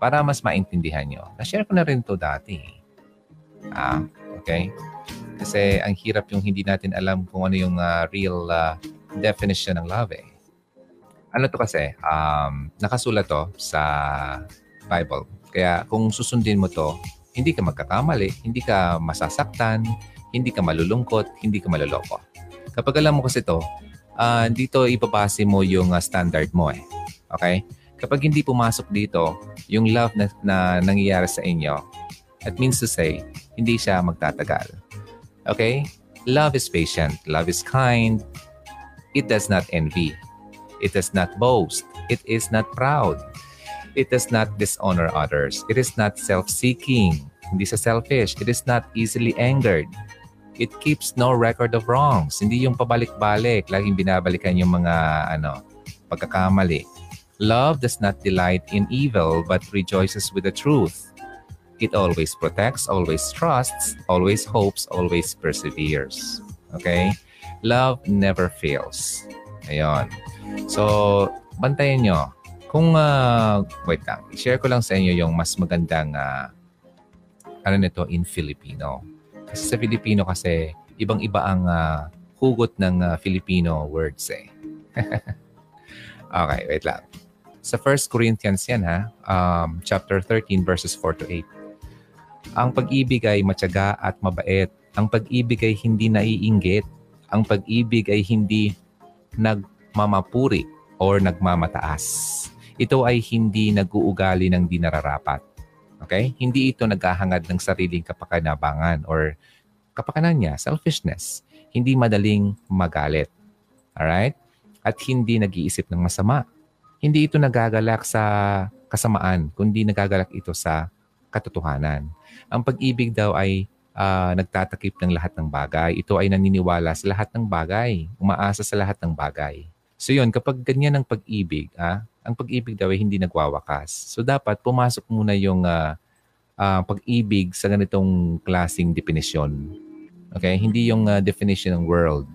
A: para mas maintindihan nyo. Na-share ko na rin to dati. Ah, okay? Kasi ang hirap yung hindi natin alam kung ano yung uh, real uh, definition ng love eh. Ano to kasi, um, nakasulat to sa Bible. Kaya kung susundin mo to, hindi ka magkakamali, hindi ka masasaktan, hindi ka malulungkot, hindi ka maluloko. Kapag alam mo kasi to, uh, dito ibabase mo yung uh, standard mo eh. Okay? Kapag hindi pumasok dito, yung love na, na nangyayari sa inyo, it means to say, hindi siya magtatagal. Okay? Love is patient. Love is kind. It does not envy. It does not boast. It is not proud. It does not dishonor others. It is not self-seeking. Hindi sa selfish. It is not easily angered. It keeps no record of wrongs. Hindi yung pabalik-balik. Laging binabalikan yung mga ano, pagkakamali. Love does not delight in evil but rejoices with the truth. It always protects, always trusts, always hopes, always perseveres. Okay? Love never fails. Ayun. So, bantayan nyo kung, uh, wait lang, i-share ko lang sa inyo yung mas magandang, uh, ano nito, in Filipino. Kasi sa Filipino kasi, ibang-iba ang uh, hugot ng uh, Filipino words eh. [LAUGHS] okay, wait lang. Sa 1 Corinthians yan ha, um, chapter 13 verses 4 to 8. Ang pag-ibig ay matyaga at mabait. Ang pag-ibig ay hindi naiinggit. Ang pag-ibig ay hindi nagmamapuri or nagmamataas ito ay hindi nag-uugali ng di nararapat. Okay? Hindi ito naghahangad ng sariling kapakanabangan or kapakanan niya, selfishness. Hindi madaling magalit. Alright? At hindi nag-iisip ng masama. Hindi ito nagagalak sa kasamaan, kundi nagagalak ito sa katotohanan. Ang pag-ibig daw ay uh, nagtatakip ng lahat ng bagay. Ito ay naniniwala sa lahat ng bagay, umaasa sa lahat ng bagay. So yun, kapag ganyan ang pag-ibig, ah, ang pag-ibig daw ay hindi nagwawakas. So dapat pumasok muna yung uh, uh, pag-ibig sa ganitong klasing definisyon. Okay? Hindi yung uh, definition ng world.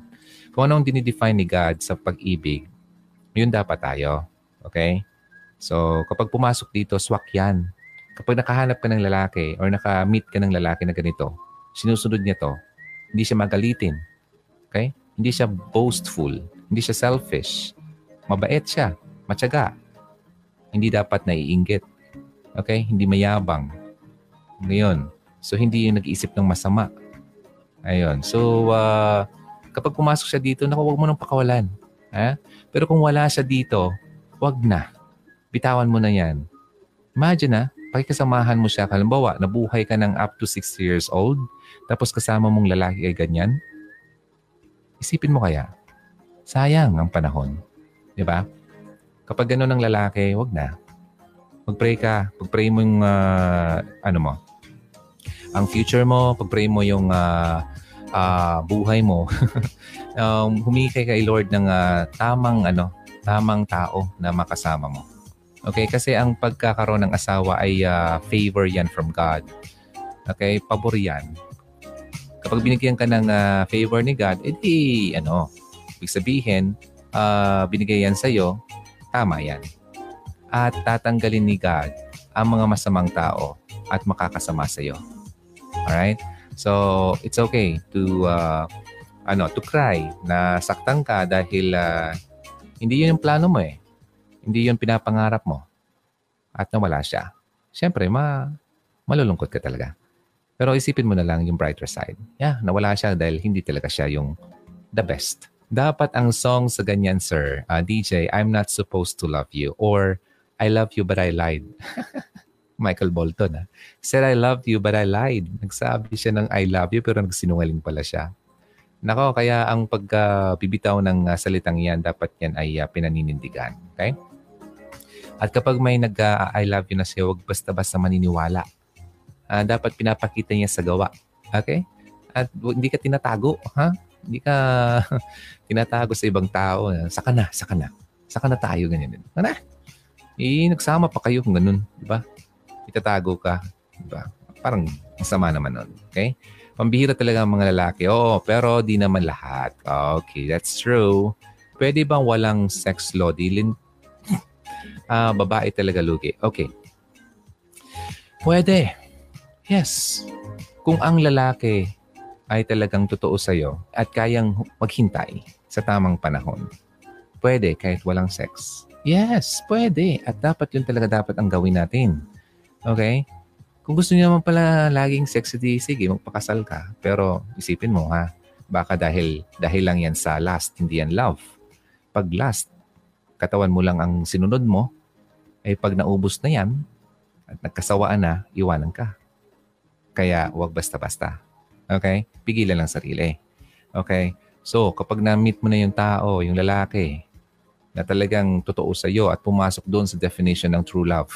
A: Kung anong dinidefine ni God sa pag-ibig, yun dapat tayo. Okay? So kapag pumasok dito, swak yan. Kapag nakahanap ka ng lalaki or naka-meet ka ng lalaki na ganito, sinusunod niya to, hindi siya magalitin. Okay? Hindi siya boastful. Hindi siya selfish. Mabait siya matyaga. Hindi dapat naiinggit. Okay? Hindi mayabang. Ngayon. So, hindi yung nag-iisip ng masama. Ayun. So, uh, kapag pumasok siya dito, naku, huwag mo nang pakawalan. Ha? Pero kung wala siya dito, wag na. Bitawan mo na yan. Imagine na, pakikasamahan mo siya. Halimbawa, nabuhay ka ng up to 6 years old, tapos kasama mong lalaki ay ganyan. Isipin mo kaya, sayang ang panahon. Di ba? Kapag gano'n ng lalaki, wag na. Mag-pray ka. Pag-pray mo yung, uh, ano mo, ang future mo, pag-pray mo yung uh, uh, buhay mo. [LAUGHS] um, humingi kay kay Lord ng uh, tamang, ano, tamang tao na makasama mo. Okay? Kasi ang pagkakaroon ng asawa ay uh, favor yan from God. Okay? Pabor yan. Kapag binigyan ka ng uh, favor ni God, edi, ano, ibig sabihin, uh, binigay yan sa'yo Tama yan. At tatanggalin ni God ang mga masamang tao at makakasama sa iyo. Alright? So, it's okay to uh, ano, to cry na saktan ka dahil uh, hindi yun yung plano mo eh. Hindi yun pinapangarap mo. At nawala siya. Siyempre, ma malulungkot ka talaga. Pero isipin mo na lang yung brighter side. Yeah, nawala siya dahil hindi talaga siya yung the best dapat ang song sa ganyan, sir, uh, DJ, I'm not supposed to love you or I love you but I lied. [LAUGHS] Michael Bolton. Ha? Ah. Said, I love you but I lied. Nagsabi siya ng I love you pero nagsinungaling pala siya. Nako, kaya ang pagkabibitaw ng uh, salitang yan, dapat yan ay uh, pinaninindigan. Okay? At kapag may nag-I love you na siya, huwag basta-basta maniniwala. Uh, dapat pinapakita niya sa gawa. Okay? At hindi ka tinatago. Ha? Hindi ka [LAUGHS] tinatago sa ibang tao. Saka na, saka na. Saka na tayo, ganyan. Ano? Eh, nagsama pa kayo kung ganun. Di ba? Itatago ka. Di ba? Parang masama naman nun. Okay? Pambihira talaga ang mga lalaki. Oo, pero di naman lahat. Okay, that's true. Pwede bang walang sex law? Dilin, uh, babae talaga lugi. Okay. Pwede. Yes. Kung ang lalaki ay talagang totoo sa'yo at kayang maghintay sa tamang panahon, pwede kahit walang sex. Yes, pwede. At dapat yun talaga dapat ang gawin natin. Okay? Kung gusto niyo naman pala laging sexy, sige, magpakasal ka. Pero isipin mo ha, baka dahil, dahil lang yan sa last, hindi yan love. Pag last, katawan mo lang ang sinunod mo, ay eh pag naubos na yan, at nagkasawaan na, iwanan ka. Kaya huwag basta-basta. Okay? Pigilan lang sarili. Okay? So, kapag na-meet mo na yung tao, yung lalaki, na talagang totoo sa iyo at pumasok doon sa definition ng true love,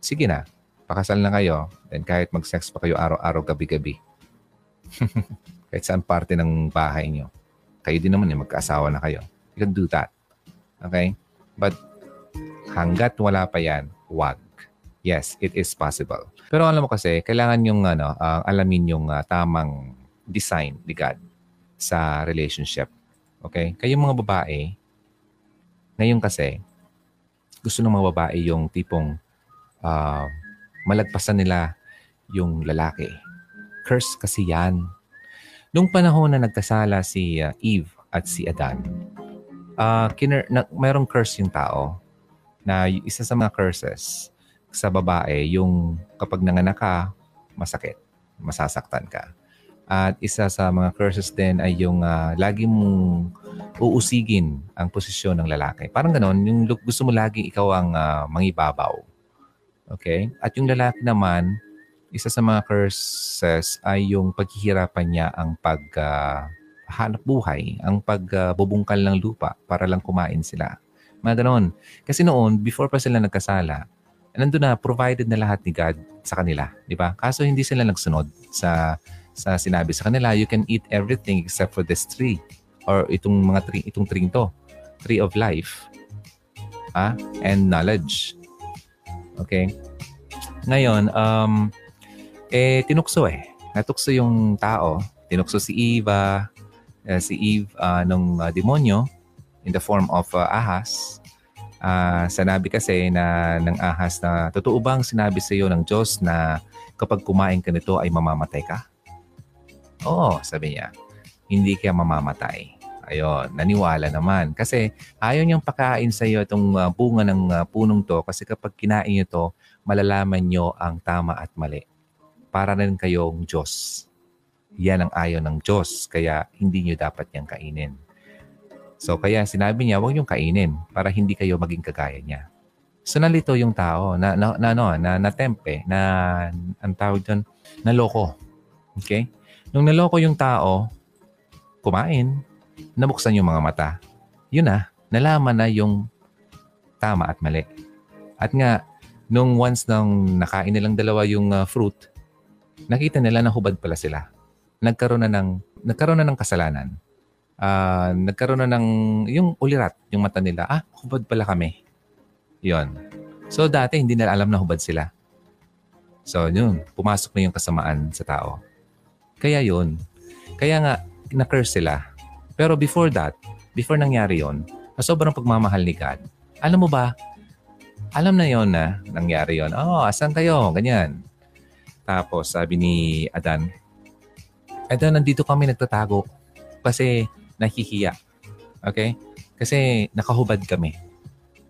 A: sige na, pakasal na kayo, then kahit mag-sex pa kayo araw-araw, gabi-gabi. [LAUGHS] kahit saan parte ng bahay nyo. Kayo din naman, eh, magkaasawa na kayo. You can do that. Okay? But hanggat wala pa yan, wag. Yes, it is possible. Pero alam mo kasi, kailangan yung ano, uh, alamin yung uh, tamang design ni God sa relationship. Okay? Kayong mga babae, ngayon kasi, gusto ng mga babae yung tipong uh, malagpasan nila yung lalaki. Curse kasi yan. Nung panahon na nagkasala si uh, Eve at si Adan, uh, kiner- na, mayroong curse yung tao na isa sa mga curses sa babae, yung kapag nanganak ka, masakit, masasaktan ka. At isa sa mga curses din ay yung uh, lagi mong uusigin ang posisyon ng lalaki. Parang ganon, yung gusto mo lagi ikaw ang uh, mangibabaw. Okay? At yung lalaki naman, isa sa mga curses ay yung paghihirapan niya ang pag uh, buhay, ang pagbubungkal uh, ng lupa para lang kumain sila. Mga ganon. Kasi noon, before pa sila nagkasala, nandun na, provided na lahat ni God sa kanila. Di ba? Kaso hindi sila nagsunod sa sa sinabi sa kanila, you can eat everything except for this tree or itong mga tree, itong tree to, tree of life ah, and knowledge. Okay? Ngayon, um, eh, tinukso eh. Natukso yung tao. Tinukso si Eva, uh, si Eve uh, nung uh, demonyo in the form of uh, ahas. Uh, sinabi kasi na ng ahas na totoo bang sinabi sa iyo ng Diyos na kapag kumain ka nito ay mamamatay ka? Oo, sabi niya. Hindi ka mamamatay. Ayun, naniwala naman. Kasi ayaw niyang pakain sa iyo itong uh, bunga ng uh, punong to kasi kapag kinain niyo to, malalaman niyo ang tama at mali. Para rin kayong Diyos. Yan ang ayaw ng Diyos, kaya hindi niyo dapat niyang kainin. So kaya sinabi niya, huwag niyong kainin para hindi kayo maging kagaya niya. So nalito yung tao na na na, no, na, na tempe, na ang tawag doon, naloko. Okay? Nung naloko yung tao, kumain, nabuksan yung mga mata. Yun na, nalaman na yung tama at mali. At nga, nung once nang nakain nilang dalawa yung uh, fruit, nakita nila na hubad pala sila. Nagkaroon na ng, nagkaroon na ng kasalanan. Uh, nagkaroon na ng, yung ulirat, yung mata nila, ah, hubad pala kami. Yon. So dati hindi nila alam na hubad sila. So yun, pumasok na yung kasamaan sa tao. Kaya yun. Kaya nga, na-curse sila. Pero before that, before nangyari yon, sa sobrang pagmamahal ni God, alam mo ba, alam na yon na nangyari yon. Oh, asan kayo? Ganyan. Tapos sabi ni Adan, Adan, nandito kami nagtatago kasi nahihiya. Okay? Kasi nakahubad kami.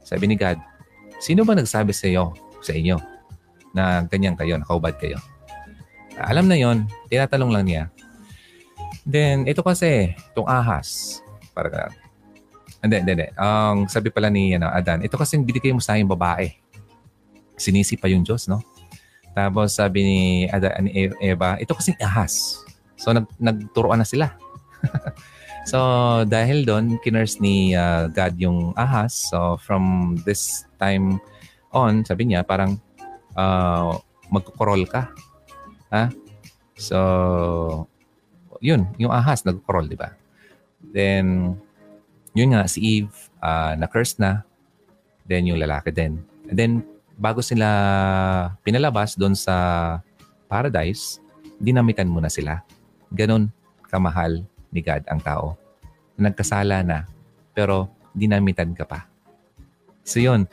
A: Sabi ni God, sino ba nagsabi sa iyo, sa inyo, na ganyan kayo, nakahubad kayo? Alam na yon, tinatanong lang niya, Then, ito kasi, itong ahas. Para ka. Hindi, hindi, hindi. Ang sabi pala ni ano, Adan, ito kasi binigay mo sa akin babae. Sinisi pa yung Diyos, no? Tapos sabi ni, Adan, ni Eva, ito kasi ahas. So, nag, nagturoan na sila. [LAUGHS] so, dahil doon, kinurse ni uh, God yung ahas. So, from this time on, sabi niya, parang uh, magkukorol ka. Ha? So, yun, yung ahas, nag-crawl, di ba? Then, yun nga, si Eve, uh, na-curse na. Then, yung lalaki din. And then, bago sila pinalabas doon sa paradise, dinamitan mo na sila. Ganon kamahal ni God ang tao. Nagkasala na, pero dinamitan ka pa. So yun,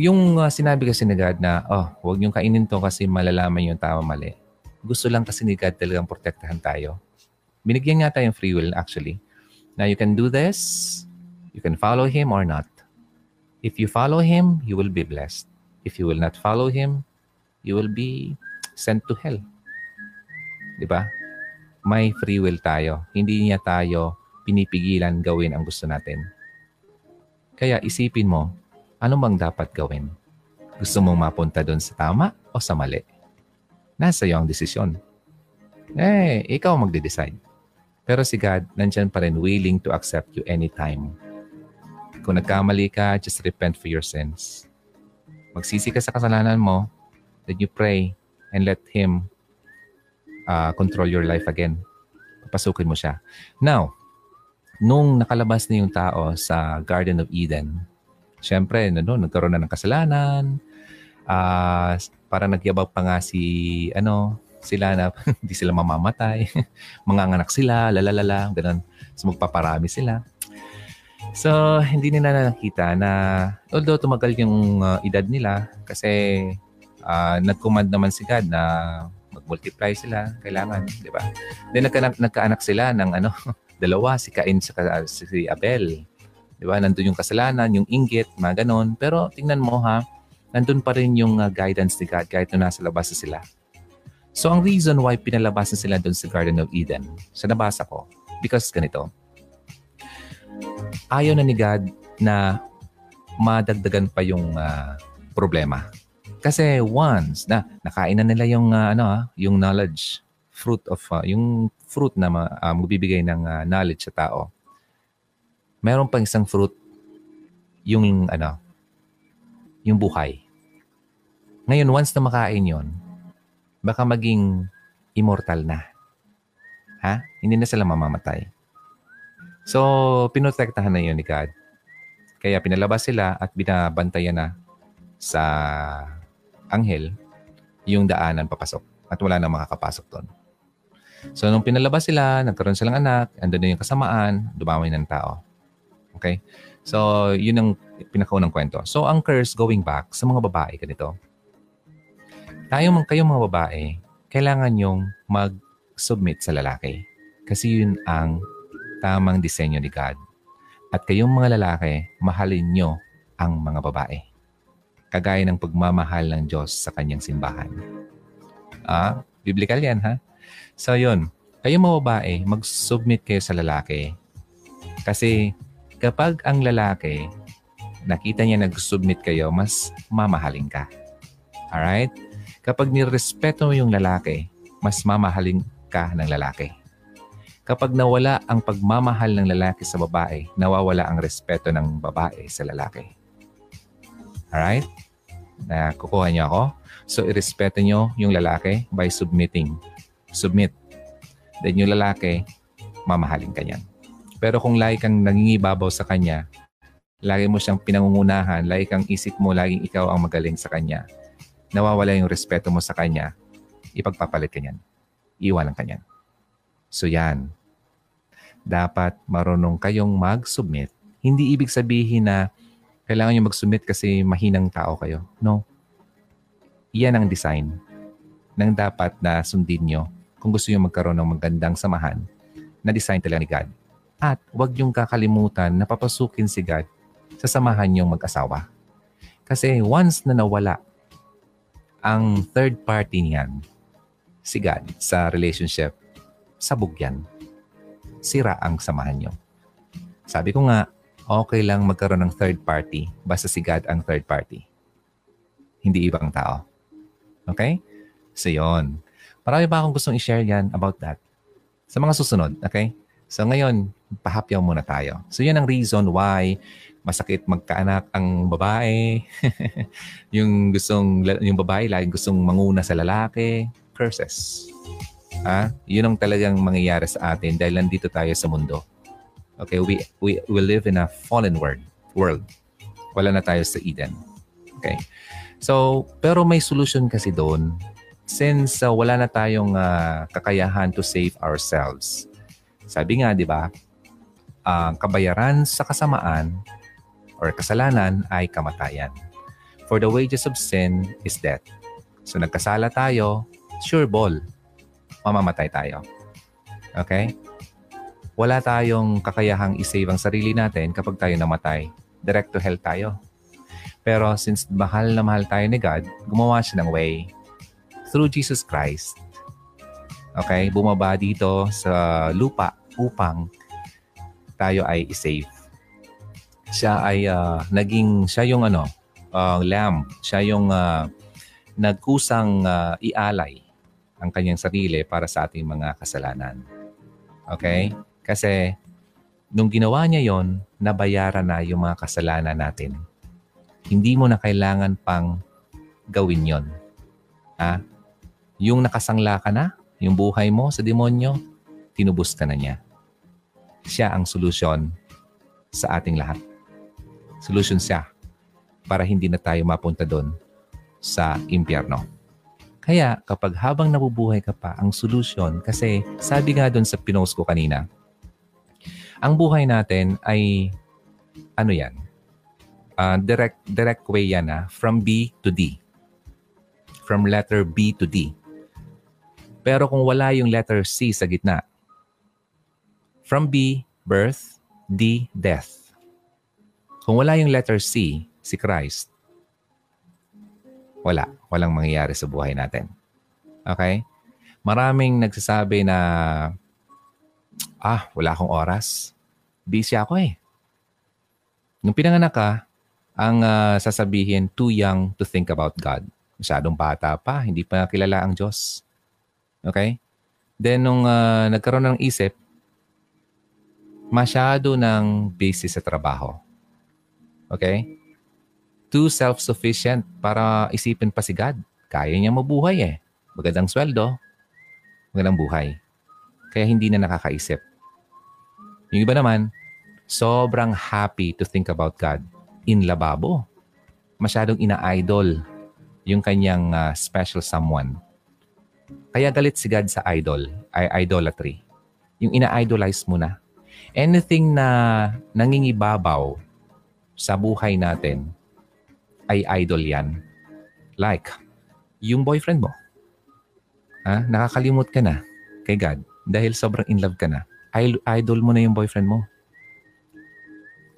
A: yung uh, sinabi kasi ni God na, oh, huwag niyong kainin to kasi malalaman yung tama mali. Gusto lang kasi ni God talagang protektahan tayo. Binigyan nga tayong free will actually. Now you can do this, you can follow Him or not. If you follow Him, you will be blessed. If you will not follow Him, you will be sent to hell. Di ba? May free will tayo. Hindi niya tayo pinipigilan gawin ang gusto natin. Kaya isipin mo, ano bang dapat gawin? Gusto mong mapunta doon sa tama o sa mali? Nasa iyo ang desisyon. Eh, ikaw magde-decide. Pero si God, nandyan pa rin willing to accept you anytime. Kung nagkamali ka, just repent for your sins. Magsisi ka sa kasalanan mo, then you pray and let Him uh, control your life again. Papasukin mo siya. Now, nung nakalabas na yung tao sa Garden of Eden, syempre, no, nagkaroon na ng kasalanan, uh, para nagyabag pa nga si, ano, sila na [LAUGHS] hindi sila mamamatay, [LAUGHS] manganganak sila, lalalala, ganun. So magpaparami sila. So, hindi nila nakita na although tumagal yung uh, edad nila kasi uh, nag-command naman si God na mag-multiply sila, kailangan, di ba? Then nagka- nagkaanak sila ng ano, [LAUGHS] dalawa, si Cain at si Abel. Di ba? Nandun yung kasalanan, yung inggit, mga ganon. Pero tingnan mo ha, nandun pa rin yung uh, guidance ni God kahit na nasa labas na sila. So ang reason why pinalabas na sila doon sa Garden of Eden, sa nabasa ko, because ganito, ayaw na ni God na madagdagan pa yung uh, problema. Kasi once na nakain na nila yung uh, ano ah, yung knowledge, fruit of uh, yung fruit na uh, magbibigay ng uh, knowledge sa tao. Meron pang isang fruit yung ano, yung buhay. Ngayon once na makain 'yon, baka maging immortal na. Ha? Hindi na sila mamamatay. So, pinotektahan na yun ni God. Kaya pinalabas sila at binabantayan na sa anghel yung daanan papasok at wala na makakapasok doon. So, nung pinalabas sila, nagkaroon silang anak, andun na yung kasamaan, dumamay ng tao. Okay? So, yun ang pinakaunang kwento. So, ang curse going back sa mga babae, ganito. Tayo, kayong mga babae, kailangan yung mag-submit sa lalaki. Kasi yun ang tamang disenyo ni God. At kayong mga lalaki, mahalin nyo ang mga babae kagaya ng pagmamahal ng Diyos sa kanyang simbahan. Ah, biblical yan ha? So yun, kayo mga babae, mag-submit kayo sa lalaki. Kasi kapag ang lalaki, nakita niya nag-submit kayo, mas mamahalin ka. Alright? Kapag nirespeto mo yung lalaki, mas mamahalin ka ng lalaki. Kapag nawala ang pagmamahal ng lalaki sa babae, nawawala ang respeto ng babae sa lalaki. Alright? Na kukuha niyo ako. So, irespeto niyo yung lalaki by submitting. Submit. Then yung lalaki, mamahalin ka niyan. Pero kung lagi kang nangingibabaw sa kanya, lagi mo siyang pinangungunahan, lagi kang isip mo, laging ikaw ang magaling sa kanya, nawawala yung respeto mo sa kanya, ipagpapalit ka niyan. Iwanan ka niyan. So yan. Dapat marunong kayong mag-submit. Hindi ibig sabihin na kailangan nyo mag-submit kasi mahinang tao kayo. No. Iyan ang design ng dapat na sundin nyo kung gusto nyo magkaroon ng magandang samahan na design talaga ni God. At huwag niyong kakalimutan na papasukin si God sa samahan niyong mag-asawa. Kasi once na nawala ang third party niyan, si God sa relationship, sabog yan. Sira ang samahan niyo. Sabi ko nga, okay lang magkaroon ng third party basta si God ang third party. Hindi ibang tao. Okay? So, yun. Marami pa akong gustong i-share yan about that sa mga susunod. Okay? So, ngayon, pahapyaw muna tayo. So, yan ang reason why masakit magkaanak ang babae. [LAUGHS] yung gustong, yung babae lagi gustong manguna sa lalaki. Curses. Ah, yun ang talagang mangyayari sa atin dahil nandito tayo sa mundo. Okay, we, we, we live in a fallen world. world. Wala na tayo sa Eden. Okay? So, pero may solution kasi doon since uh, wala na tayong uh, kakayahan to save ourselves. Sabi nga, di ba, ang uh, kabayaran sa kasamaan or kasalanan ay kamatayan. For the wages of sin is death. So nagkasala tayo, sure ball, mamamatay tayo. Okay? Wala tayong kakayahang isave ang sarili natin kapag tayo namatay. Direct to hell tayo. Pero since mahal na mahal tayo ni God, gumawa siya ng way through Jesus Christ. Okay? Bumaba dito sa lupa upang tayo ay isave. Siya ay uh, naging, siya yung ano, uh, lamb. Siya yung uh, nagkusang uh, ialay ang kanyang sarili para sa ating mga kasalanan. Okay? Kasi nung ginawa niya yon, nabayaran na yung mga kasalanan natin hindi mo na kailangan pang gawin yon. Ha? Yung nakasangla ka na, yung buhay mo sa demonyo, tinubos ka na niya. Siya ang solusyon sa ating lahat. Solusyon siya para hindi na tayo mapunta doon sa impyerno. Kaya kapag habang nabubuhay ka pa, ang solusyon, kasi sabi nga doon sa pinost ko kanina, ang buhay natin ay ano yan? uh, direct direct way yan ah, from B to D. From letter B to D. Pero kung wala yung letter C sa gitna, from B, birth, D, death. Kung wala yung letter C, si Christ, wala. Walang mangyayari sa buhay natin. Okay? Maraming nagsasabi na, ah, wala akong oras. Busy ako eh. Nung pinanganak ka, ang uh, sasabihin, too young to think about God. Masyadong bata pa, hindi pa kilala ang Diyos. Okay? Then, nung uh, nagkaroon ng isip, masyado ng busy sa trabaho. Okay? Too self-sufficient para isipin pa si God. Kaya niya mabuhay eh. Magandang sweldo, magandang buhay. Kaya hindi na nakakaisip. Yung iba naman, sobrang happy to think about God in lababo. Masyadong ina-idol yung kanyang uh, special someone. Kaya galit si God sa idol, ay idolatry. Yung ina-idolize mo na. Anything na nangingibabaw sa buhay natin ay idol yan. Like, yung boyfriend mo. Ha? Nakakalimot ka na kay God dahil sobrang in love ka na. Idol mo na yung boyfriend mo.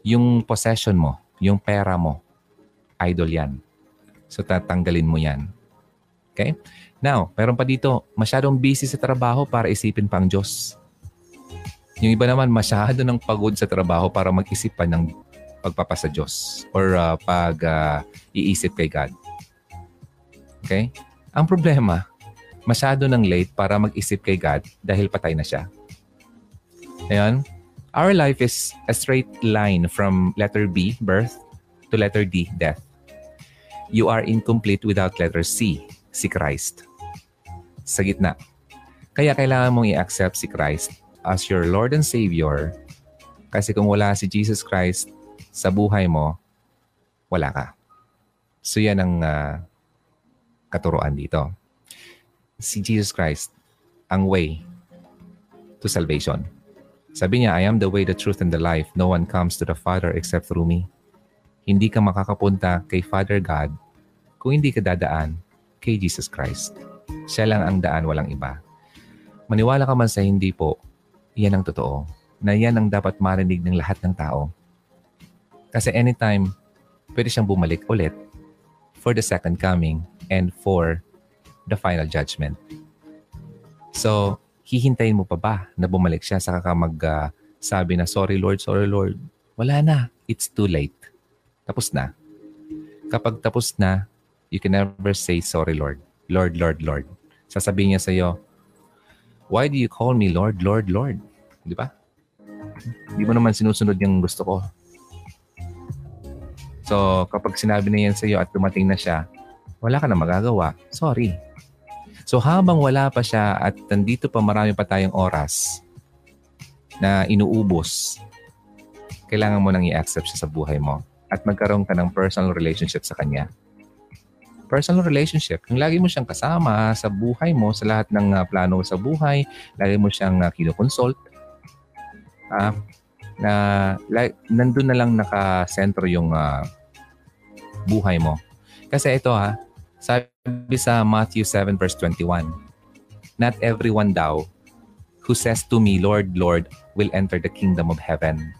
A: Yung possession mo, yung pera mo, idol yan. So tatanggalin mo yan. Okay? Now, meron pa dito, masyadong busy sa trabaho para isipin pa ang Diyos. Yung iba naman, masyado ng pagod sa trabaho para mag-isip pa ng pagpapasa Diyos or uh, pag-iisip uh, kay God. Okay? Ang problema, masyado ng late para mag-isip kay God dahil patay na siya. Ayan. Our life is a straight line from letter B, birth, to letter D, death. You are incomplete without letter C, si Christ. Sa gitna. Kaya kailangan mong i-accept si Christ as your Lord and Savior kasi kung wala si Jesus Christ sa buhay mo, wala ka. So yan ang uh, katuroan dito. Si Jesus Christ, ang way to salvation. Sabi niya, I am the way, the truth, and the life. No one comes to the Father except through me. Hindi ka makakapunta kay Father God kung hindi ka dadaan kay Jesus Christ. Siya lang ang daan, walang iba. Maniwala ka man sa hindi po, iyan ang totoo. Na yan ang dapat marinig ng lahat ng tao. Kasi anytime, pwede siyang bumalik ulit for the second coming and for the final judgment. So, hihintayin mo pa ba na bumalik siya saka ka magsabi uh, na sorry Lord, sorry Lord. Wala na. It's too late. Tapos na. Kapag tapos na, you can never say sorry Lord. Lord, Lord, Lord. Sasabihin niya sa iyo, Why do you call me Lord, Lord, Lord? Di ba? Di mo naman sinusunod yung gusto ko. So, kapag sinabi na yan sa iyo at dumating na siya, wala ka na magagawa. Sorry. So habang wala pa siya at nandito pa marami pa tayong oras na inuubos, kailangan mo nang i-accept siya sa buhay mo at magkaroon ka ng personal relationship sa Kanya. personal relationship. Yung lagi mo siyang kasama sa buhay mo, sa lahat ng uh, plano sa buhay, lagi mo siyang uh, kinoconsult. Uh, na like, nandun na lang nakasentro yung uh, buhay mo. Kasi ito ha, sabi sa Matthew 7 verse 21, Not everyone daw who says to me, Lord, Lord, will enter the kingdom of heaven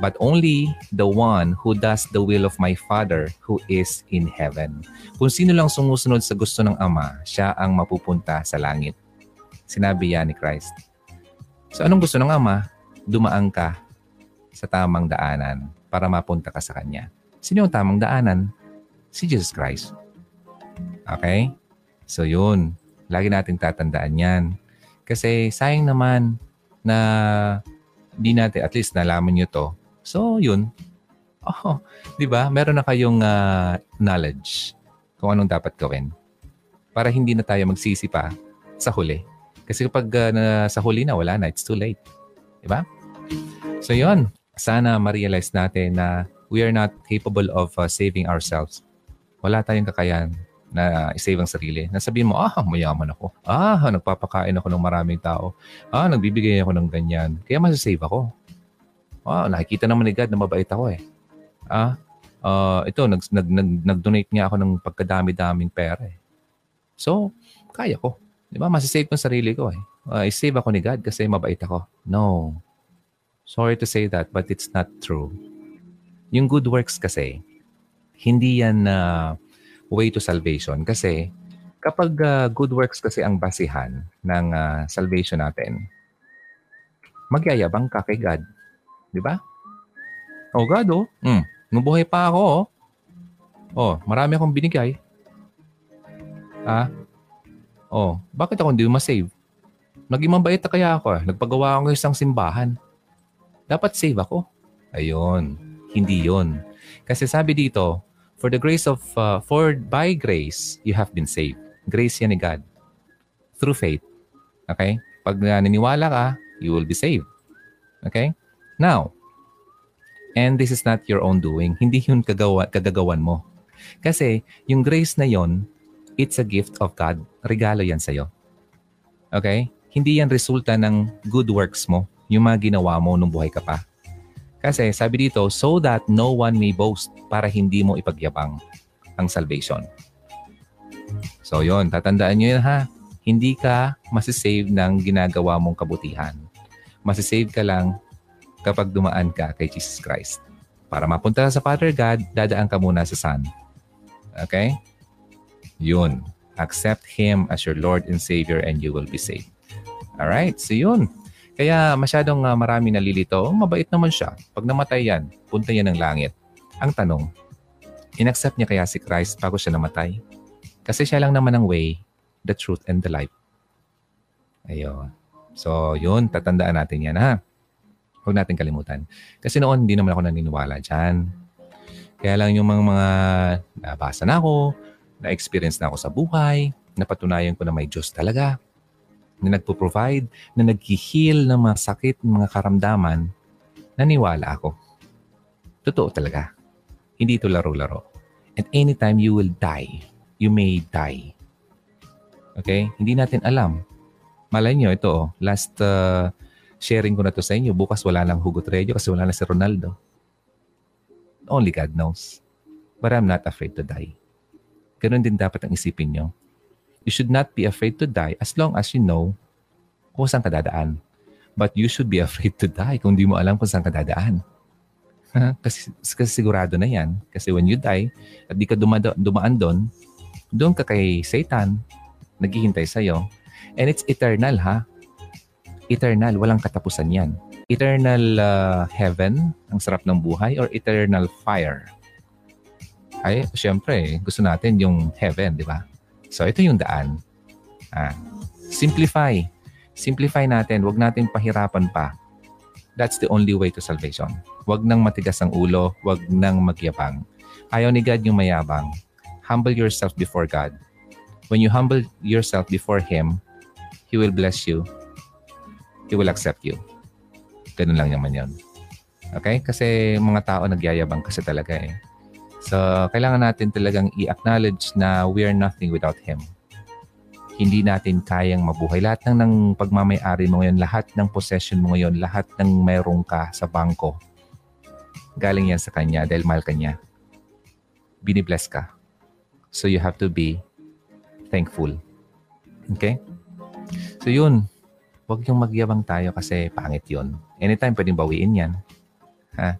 A: but only the one who does the will of my Father who is in heaven. Kung sino lang sumusunod sa gusto ng Ama, siya ang mapupunta sa langit. Sinabi yan ni Christ. So anong gusto ng Ama? Dumaan ka sa tamang daanan para mapunta ka sa Kanya. Sino yung tamang daanan? Si Jesus Christ. Okay? So yun. Lagi natin tatandaan yan. Kasi sayang naman na di natin, at least nalaman nyo to, So, yun. [LAUGHS] Oh, 'di ba? Meron na kayong uh, knowledge kung anong dapat gawin para hindi na tayo magsisi pa sa huli. Kasi kapag uh, na, sa huli na wala na, it's too late. 'Di ba? So, yun. Sana ma-realize natin na we are not capable of uh, saving ourselves. Wala tayong kakayahan na isave ang sarili. Nasabihin mo, ah, mayaman ako. Ah, nagpapakain ako ng maraming tao. Ah, nagbibigay ako ng ganyan. Kaya masasave ako. Wow, nakikita naman ni God na mabait ako eh. Ah, uh, ito, nag, nag, nag, nag-donate niya ako ng pagkadami-daming pera eh. So, kaya ko. Di ba? Masisave ko sarili ko eh. Uh, i-save ako ni God kasi mabait ako. No. Sorry to say that, but it's not true. Yung good works kasi, hindi yan na uh, way to salvation. Kasi kapag uh, good works kasi ang basihan ng uh, salvation natin, magyayabang ka kay God. Di ba? Oh, God, oh. Mm. Nung pa ako, oh. Oh, marami akong binigay. Ah? Oh, bakit ako hindi ma-save? Naging mabait na kaya ako. Eh. Nagpagawa ako ng isang simbahan. Dapat save ako. Ayun. Hindi yon. Kasi sabi dito, for the grace of, uh, for by grace, you have been saved. Grace yan ni God. Through faith. Okay? Pag naniniwala ka, you will be saved. Okay? Now, and this is not your own doing. Hindi yun kagawa, kagagawan mo. Kasi yung grace na yon, it's a gift of God. Regalo yan sa'yo. Okay? Hindi yan resulta ng good works mo, yung mga ginawa mo nung buhay ka pa. Kasi sabi dito, so that no one may boast para hindi mo ipagyabang ang salvation. So yon, tatandaan nyo yun ha. Hindi ka masisave ng ginagawa mong kabutihan. Masisave ka lang kapag dumaan ka kay Jesus Christ. Para mapunta sa Father God, dadaan ka muna sa Son. Okay? Yun. Accept Him as your Lord and Savior and you will be saved. Alright? So yun. Kaya masyadong uh, marami nalilito. Oh, mabait naman siya. Pag namatay yan, punta yan ng langit. Ang tanong, inaccept niya kaya si Christ bago siya namatay? Kasi siya lang naman ang way, the truth, and the life. Ayun. So, yun, tatandaan natin yan ha. Huwag natin kalimutan. Kasi noon, hindi naman ako naniniwala dyan. Kaya lang yung mga, mga nabasa na ako, na-experience na ako sa buhay, napatunayan ko na may Diyos talaga, na nagpo-provide, na nag-heal ng mga sakit, mga karamdaman, naniwala ako. Totoo talaga. Hindi ito laro-laro. And anytime you will die, you may die. Okay? Hindi natin alam. Malay nyo, ito, oh, last uh, sharing ko na to sa inyo. Bukas wala lang Hugot Radio kasi wala na si Ronaldo. Only God knows. But I'm not afraid to die. Ganun din dapat ang isipin nyo. You should not be afraid to die as long as you know kung saan ka dadaan. But you should be [LAUGHS] afraid to die kung di mo alam kung saan ka dadaan. kasi, kasi sigurado na yan. Kasi when you die at di ka dumado, dumaan doon, doon ka kay Satan, naghihintay sa'yo. And it's eternal ha eternal, walang katapusan yan. Eternal uh, heaven, ang sarap ng buhay, or eternal fire? Ay, syempre, gusto natin yung heaven, di ba? So, ito yung daan. Ah, simplify. Simplify natin. Huwag natin pahirapan pa. That's the only way to salvation. Huwag nang matigas ang ulo. Huwag nang magyabang. Ayaw ni God yung mayabang. Humble yourself before God. When you humble yourself before Him, He will bless you He will accept you. Ganun lang naman yun. Okay? Kasi mga tao nagyayabang kasi talaga eh. So, kailangan natin talagang i-acknowledge na we are nothing without Him. Hindi natin kayang mabuhay. Lahat ng, ng pagmamayari mo ngayon, lahat ng possession mo ngayon, lahat ng mayroong ka sa bangko, galing yan sa Kanya dahil mahal Kanya. Binibless ka. So, you have to be thankful. Okay? So, yun. Huwag yung magyabang tayo kasi pangit yun. Anytime pwedeng bawiin yan. Ha?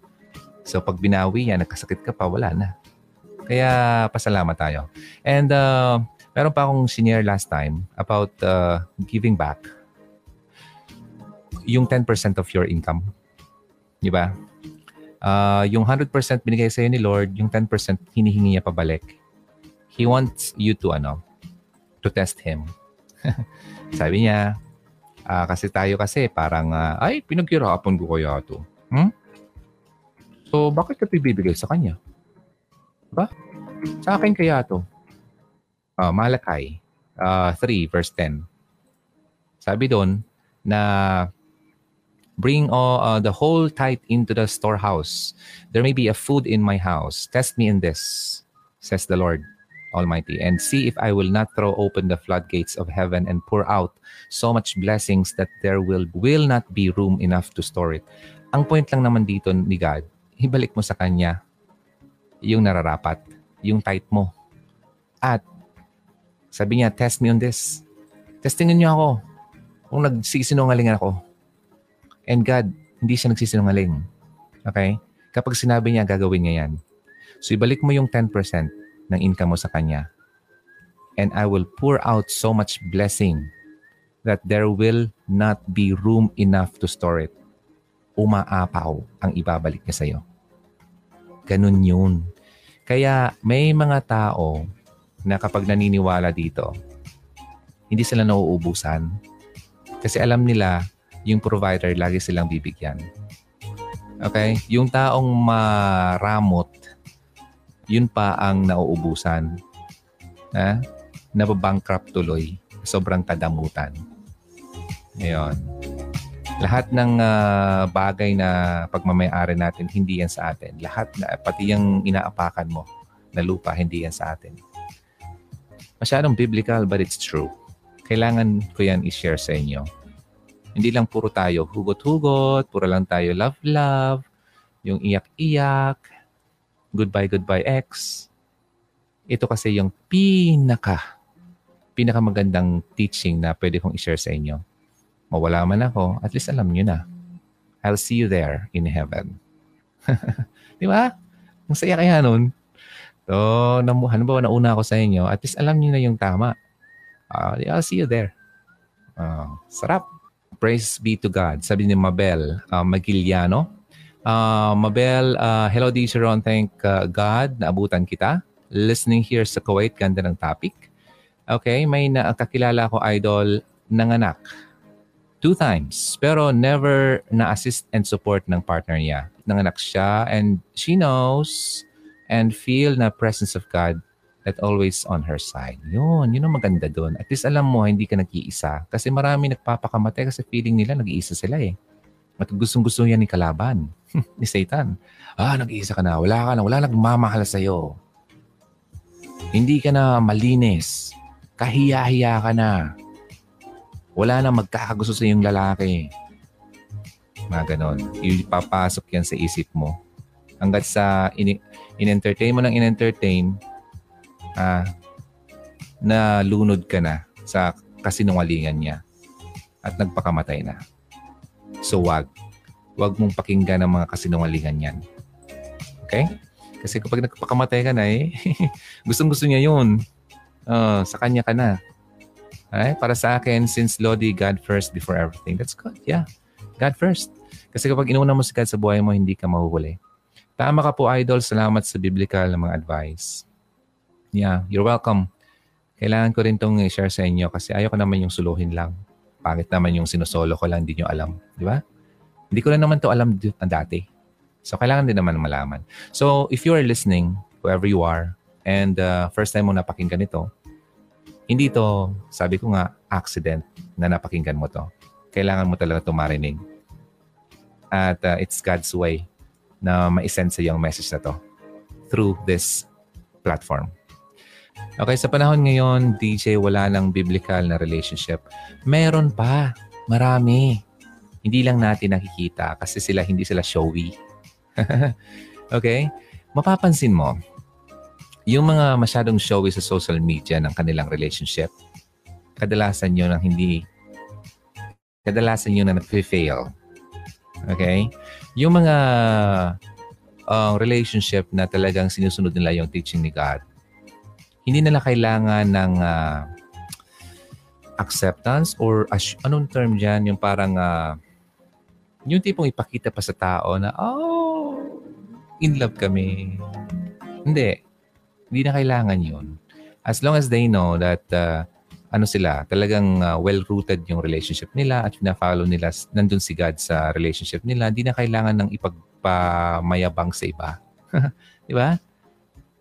A: So pag binawi yan, nagkasakit ka pa, wala na. Kaya pasalamat tayo. And uh, meron pa akong senior last time about uh, giving back. Yung 10% of your income. Di ba? Uh, yung 100% binigay sa'yo ni Lord, yung 10% hinihingi niya pabalik. He wants you to ano, to test Him. [LAUGHS] Sabi niya, uh, kasi tayo kasi parang, uh, ay, pinaghirapan ko kaya to. Hmm? So, bakit ka bibigay sa kanya? Ba? Sa akin kaya to. Uh, Malakay uh, 3 verse 10. Sabi doon na bring all, uh, the whole tithe into the storehouse. There may be a food in my house. Test me in this, says the Lord Almighty, and see if I will not throw open the floodgates of heaven and pour out so much blessings that there will will not be room enough to store it. Ang point lang naman dito ni God, ibalik mo sa Kanya yung nararapat, yung tight mo. At sabi niya, test me on this. Testingin niyo ako kung nagsisinungaling ako. And God, hindi siya nagsisinungaling. Okay? Kapag sinabi niya, gagawin niya yan. So ibalik mo yung 10% ng income mo sa Kanya. And I will pour out so much blessing that there will not be room enough to store it umaapaw ang ibabalik niya sa'yo. Ganun yun. Kaya may mga tao na kapag naniniwala dito, hindi sila nauubusan. Kasi alam nila, yung provider, lagi silang bibigyan. Okay? Yung taong maramot, yun pa ang nauubusan. Ha? Nababankrupt tuloy. Sobrang kadamutan. Ngayon. Lahat ng uh, bagay na pagmamayari natin, hindi yan sa atin. Lahat na, pati yung inaapakan mo na lupa, hindi yan sa atin. Masyadong biblical but it's true. Kailangan ko yan i-share sa inyo. Hindi lang puro tayo hugot-hugot, puro lang tayo love-love, yung iyak-iyak, goodbye-goodbye ex. Ito kasi yung pinaka, pinaka magandang teaching na pwede kong i-share sa inyo mawala man ako, at least alam nyo na. I'll see you there in heaven. [LAUGHS] Di ba? Ang saya kaya nun. So, namu, halimbawa nauna ako sa inyo, at least alam nyo na yung tama. Uh, I'll see you there. Uh, sarap. Praise be to God. Sabi ni Mabel uh, Magiliano. Uh, Mabel, uh, hello D. Sharon. Thank uh, God na abutan kita. Listening here sa Kuwait. Ganda ng topic. Okay, may nakakilala ko idol nanganak two times. Pero never na-assist and support ng partner niya. Nanganak siya and she knows and feel na presence of God that always on her side. Yun, yun ang maganda doon. At least alam mo, hindi ka nag-iisa. Kasi marami nagpapakamatay kasi feeling nila nag-iisa sila eh. At gustong-gusto yan ni kalaban, [LAUGHS] ni Satan. Ah, nag-iisa ka na. Wala ka na. Wala nagmamahal sa'yo. Hindi ka na malinis. Kahiya-hiya ka na. Wala na magkakagusto sa iyong lalaki. Mga ganon. Ipapasok yan sa isip mo. Hanggat sa in- in-entertain mo ng in-entertain, ah, na lunod ka na sa kasinungalingan niya at nagpakamatay na. So wag. Wag mong pakinggan ang mga kasinungalingan niyan. Okay? Kasi kapag nagpakamatay ka na eh, [LAUGHS] gustong gusto niya yun. Uh, sa kanya ka na. Ay, para sa akin, since Lodi, God first before everything. That's good. Yeah. God first. Kasi kapag inuna mo si God sa buhay mo, hindi ka mahuhuli. Tama ka po, Idol. Salamat sa biblical na mga advice. Yeah, you're welcome. Kailangan ko rin itong i-share sa inyo kasi ayoko naman yung suluhin lang. Pangit naman yung sinusolo ko lang, hindi nyo alam. Di ba? Hindi ko na naman to alam dati. So, kailangan din naman malaman. So, if you are listening, whoever you are, and uh, first time mo napakinggan ito, hindi to, sabi ko nga, accident na napakinggan mo to. Kailangan mo talaga ito marinig. At uh, it's God's way na ma-send sa iyo ang message na to. through this platform. Okay, sa panahon ngayon, DJ, wala nang biblical na relationship. Meron pa. Marami. Hindi lang natin nakikita kasi sila hindi sila showy. [LAUGHS] okay? Mapapansin mo, yung mga masyadong showy sa social media ng kanilang relationship, kadalasan yun ang hindi, kadalasan yun na nag-fail. Okay? Yung mga uh, relationship na talagang sinusunod nila yung teaching ni God, hindi nila kailangan ng uh, acceptance or as, anong term dyan, yung parang uh, yung tipong ipakita pa sa tao na, oh, in love kami. Hindi. Hindi na kailangan yun. As long as they know that uh, ano sila, talagang uh, well-rooted yung relationship nila at na-follow nila, nandun si God sa relationship nila, hindi na kailangan ng ipagpamayabang sa iba. [LAUGHS] Di ba?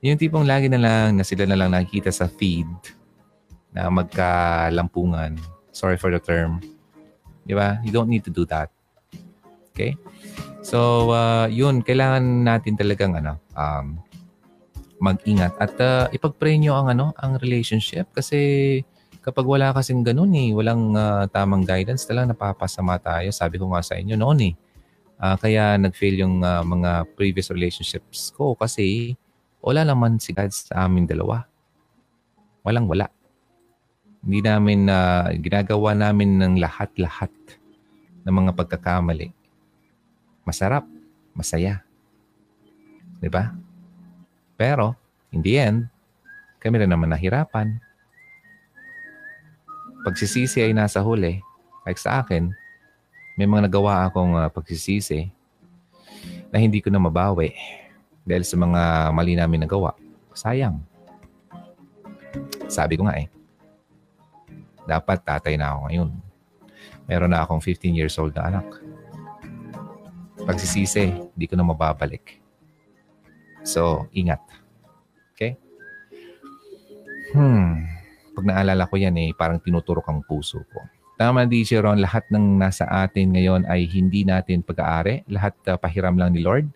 A: Yung tipong lagi na lang na sila na lang nakikita sa feed na magkalampungan. Sorry for the term. Di ba? You don't need to do that. Okay? So, uh, yun, kailangan natin talagang ano, um, mag-ingat at uh, ipag-pray nyo ang ano, ang relationship kasi kapag wala kasing ganun eh, walang uh, tamang guidance, talagang napapasama tayo. Sabi ko nga sa inyo noon eh. Uh, kaya nag-fail yung uh, mga previous relationships ko kasi wala naman si God sa aming dalawa. Walang wala. Hindi namin, uh, ginagawa namin ng lahat-lahat ng mga pagkakamali. Masarap, masaya. Di ba? Pero, in the end, kami rin naman nahirapan. Pagsisisi ay nasa huli. Like sa akin, may mga nagawa akong uh, pagsisisi na hindi ko na mabawi dahil sa mga mali namin nagawa. Sayang. Sabi ko nga eh, dapat tatay na ako ngayon. Meron na akong 15 years old na anak. Pagsisisi, hindi ko na mababalik. So, ingat. Okay? Hmm. Pag naalala ko yan eh, parang tinuturok ang puso ko. Tama, DJ Ron, lahat ng nasa atin ngayon ay hindi natin pag-aari. Lahat uh, pahiram lang ni Lord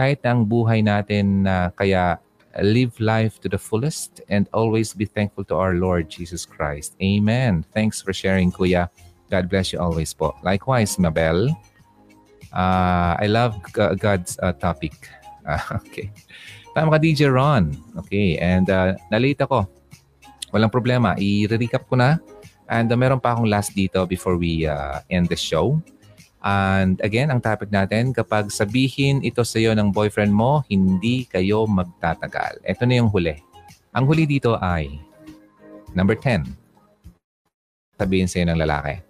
A: kahit ang buhay natin na uh, kaya live life to the fullest and always be thankful to our Lord Jesus Christ. Amen. Thanks for sharing, Kuya. God bless you always po. Likewise, Mabel. Uh, I love God's uh, topic. Uh, [LAUGHS] okay. Tama ka, DJ Ron. Okay. And uh, nalita ko. Walang problema. I-recap ko na. And uh, meron pa akong last dito before we uh, end the show. And again, ang topic natin, kapag sabihin ito sa iyo ng boyfriend mo, hindi kayo magtatagal. Ito na yung huli. Ang huli dito ay number 10. Sabihin sa iyo ng lalaki.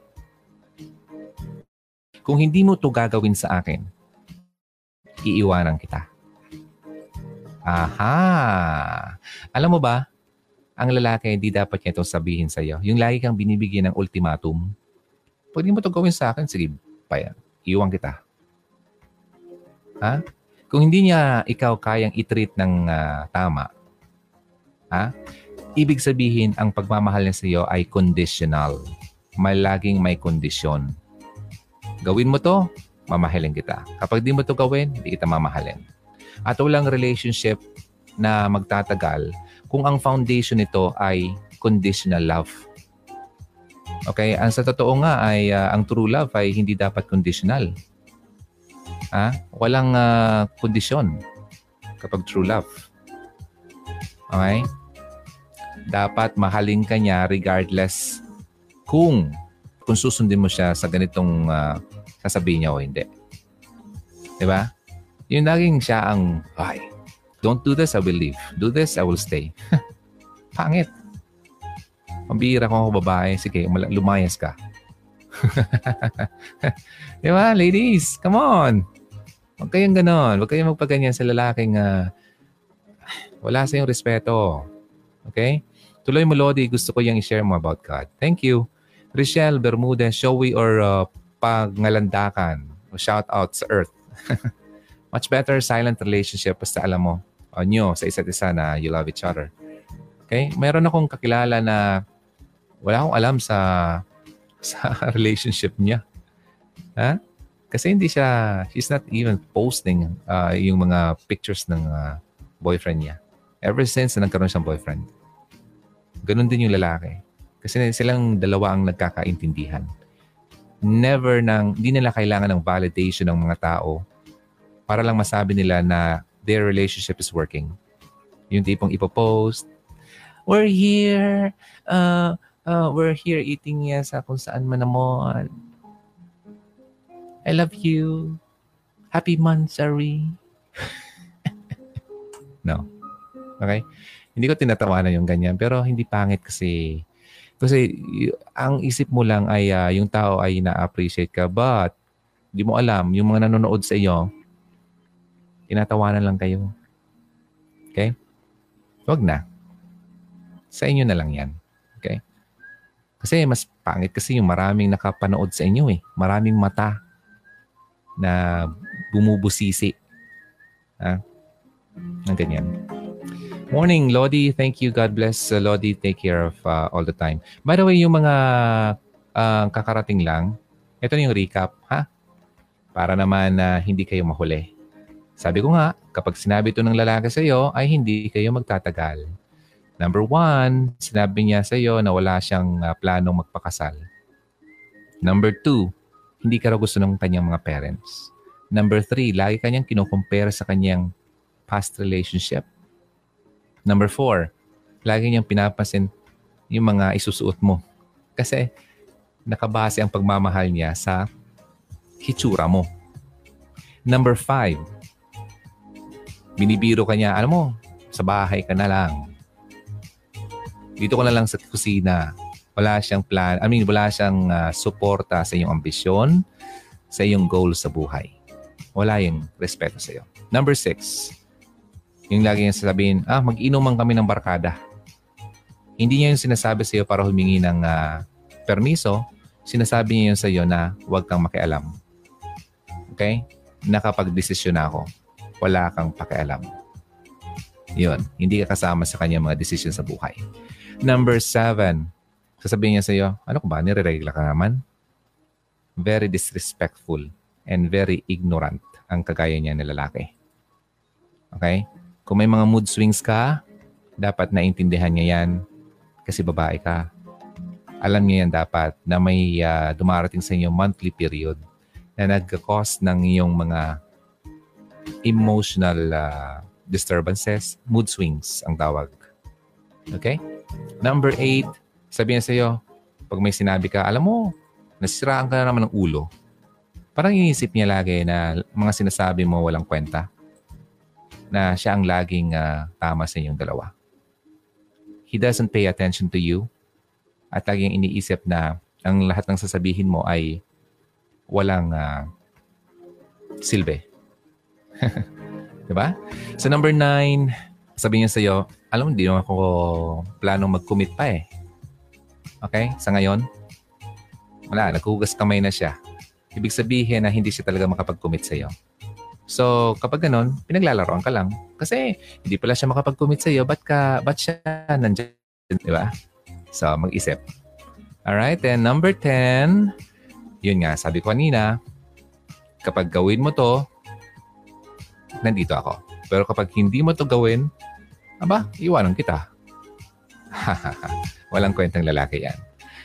A: Kung hindi mo to gagawin sa akin, iiwanan kita. Aha! Alam mo ba, ang lalaki hindi dapat niya itong sabihin sa iyo. Yung lagi kang binibigyan ng ultimatum, hindi mo to gawin sa akin, sige, pa yan. Iwan kita. Ha? Kung hindi niya ikaw kayang i-treat ng uh, tama, ha? Ibig sabihin, ang pagmamahal niya sa iyo ay conditional. May laging may kondisyon. Gawin mo to, mamahalin kita. Kapag di mo to gawin, hindi kita mamahalin. At walang relationship na magtatagal kung ang foundation nito ay conditional love. Okay? Ang sa totoo nga ay uh, ang true love ay hindi dapat conditional. Ha? Walang uh, kondisyon kapag true love. Okay? Dapat mahalin ka niya regardless kung kung susundin mo siya sa ganitong uh, sasabihin niya o hindi. Di ba? Yung laging siya ang, ay, don't do this, I will leave. Do this, I will stay. [LAUGHS] Pangit. Pambira ko ako babae. Sige, lumayas ka. [LAUGHS] Di ba, ladies? Come on. Huwag kayong ganon. Huwag kayong magpaganyan sa lalaking uh, wala sa yung respeto. Okay? Tuloy mo, Lodi. Gusto ko yung i-share mo about God. Thank you. Richelle Bermudez, showy or uh, pangalandakan. Shout out sa Earth. [LAUGHS] Much better silent relationship basta alam mo uh, nyo sa isa't isa na you love each other. Okay? Meron akong kakilala na wala akong alam sa [LAUGHS] sa relationship niya. Ha? Kasi hindi siya, she's not even posting uh, yung mga pictures ng uh, boyfriend niya. Ever since na nagkaroon siyang boyfriend. Ganon din yung lalaki. Kasi silang dalawa ang nagkakaintindihan. Never nang, hindi nila kailangan ng validation ng mga tao para lang masabi nila na their relationship is working. Yung tipong ipopost, we're here, uh, uh, we're here eating yan sa kung saan man naman. I love you. Happy Mansari. [LAUGHS] no. Okay? Hindi ko tinatawanan yung ganyan. Pero hindi pangit kasi kasi ang isip mo lang ay uh, yung tao ay na-appreciate ka but hindi mo alam yung mga nanonood sa iyo tinatawanan lang kayo. Okay? Huwag na. Sa inyo na lang yan. Okay? Kasi mas pangit kasi yung maraming nakapanood sa inyo eh. Maraming mata na bumubusisi. Ha? Ang ganyan. Morning, Lodi. Thank you. God bless. Uh, Lodi, take care of uh, all the time. By the way, yung mga uh, kakarating lang, ito na yung recap, ha? Para naman na uh, hindi kayo mahuli. Sabi ko nga, kapag sinabi ito ng lalaki sa iyo, ay hindi kayo magtatagal. Number one, sinabi niya sa iyo na wala siyang uh, planong magpakasal. Number two, hindi ka raw gusto ng kanyang mga parents. Number three, lagi kanyang kinukumpare sa kanyang past relationship Number four, lagi niyang pinapansin yung mga isusuot mo. Kasi nakabase ang pagmamahal niya sa hitsura mo. Number five, binibiro ka niya, alam mo, sa bahay ka na lang. Dito ko na lang sa kusina. Wala siyang plan, I mean, wala siyang uh, suporta sa iyong ambisyon, sa iyong goal sa buhay. Wala yung respeto sa iyo. Number six, yung lagi niya sasabihin, ah, mag-inuman kami ng barkada. Hindi niya yung sinasabi sa iyo para humingi ng uh, permiso. Sinasabi niya yun sa iyo na huwag kang makialam. Okay? Nakapag-desisyon na ako. Wala kang pakialam. Yun. Hindi ka kasama sa kanya mga decision sa buhay. Number seven. Sasabihin niya sa iyo, ano ko ba? Nire-regla ka naman? Very disrespectful and very ignorant ang kagaya niya ng lalaki. Okay? Kung may mga mood swings ka, dapat naintindihan niya yan kasi babae ka. Alam niya yan dapat na may uh, dumarating sa inyo monthly period na nagka-cause ng iyong mga emotional uh, disturbances, mood swings ang tawag. Okay? Number eight, sabihin sa iyo, pag may sinabi ka, alam mo, nasiraan ka na naman ng ulo. Parang iisip niya lagi na mga sinasabi mo walang kwenta na siya ang laging uh, tama sa inyong dalawa. He doesn't pay attention to you at laging iniisip na ang lahat ng sasabihin mo ay walang uh, silbi. [LAUGHS] diba? So number nine, sabi niya sa iyo, alam mo, hindi ako planong mag-commit pa eh. Okay? Sa ngayon, wala, naghugas kamay na siya. Ibig sabihin na hindi siya talaga makapag-commit sa iyo. So, kapag ganun, pinaglalaroan ka lang. Kasi, hindi pala siya makapag-commit sa'yo. Ba't, ka, ba't siya nandiyan? Di ba? So, mag-isip. Alright, and number 10, yun nga, sabi ko kanina, kapag gawin mo to, nandito ako. Pero kapag hindi mo to gawin, aba, iwanan kita. [LAUGHS] Walang kwentang lalaki yan.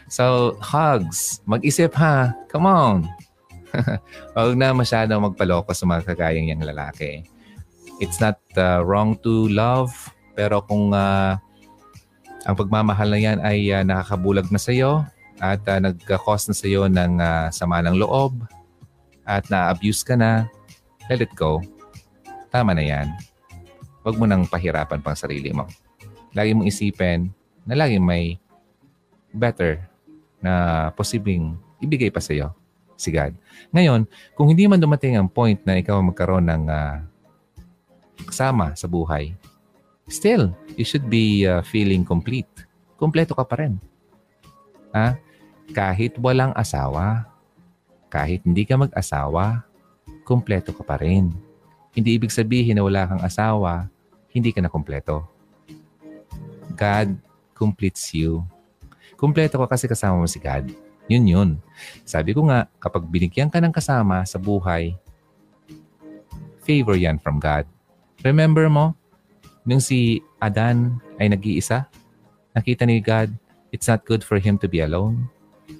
A: So, hugs. Mag-isip ha. Come on. [LAUGHS] Huwag na masyadong magpaloko sa mga kagayang yung lalaki. It's not uh, wrong to love, pero kung uh, ang pagmamahal na yan ay uh, nakakabulag na sa iyo at uh, nagka-cause na sa iyo ng uh, sama ng loob at na-abuse ka na, let it go. Tama na yan. Huwag mo nang pahirapan pang sarili mo. Lagi mong isipin na lagi may better na posibleng ibigay pa sa iyo si God. Ngayon, kung hindi man dumating ang point na ikaw magkaroon ng uh, kasama sa buhay, still, you should be uh, feeling complete. Kompleto ka pa rin. Ha? Kahit walang asawa, kahit hindi ka mag-asawa, kompleto ka pa rin. Hindi ibig sabihin na wala kang asawa, hindi ka na kompleto. God completes you. Kompleto ka kasi kasama mo si God. Yun yun. Sabi ko nga, kapag binigyan ka ng kasama sa buhay, favor yan from God. Remember mo, Nung si Adan ay nag-iisa, nakita ni God, it's not good for him to be alone.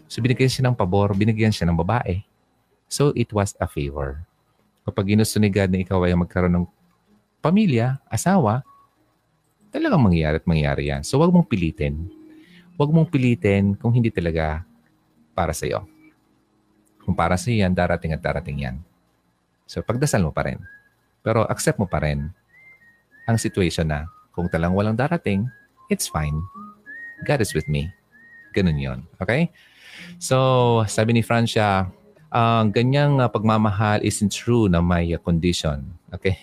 A: So binigyan siya ng pabor, binigyan siya ng babae. So it was a favor. Kapag ginusto ni God na ikaw ay magkaroon ng pamilya, asawa, talagang mangyayari at mangyayari yan. So wag mong pilitin. Wag mong pilitin kung hindi talaga para sa iyo. Kung para sa yan, darating at darating yan. So pagdasal mo pa rin. Pero accept mo pa rin ang situation na kung talang walang darating, it's fine. God is with me. Ganun yon Okay? So, sabi ni Francia, ang uh, ganyang uh, pagmamahal isn't true na may uh, condition. Okay?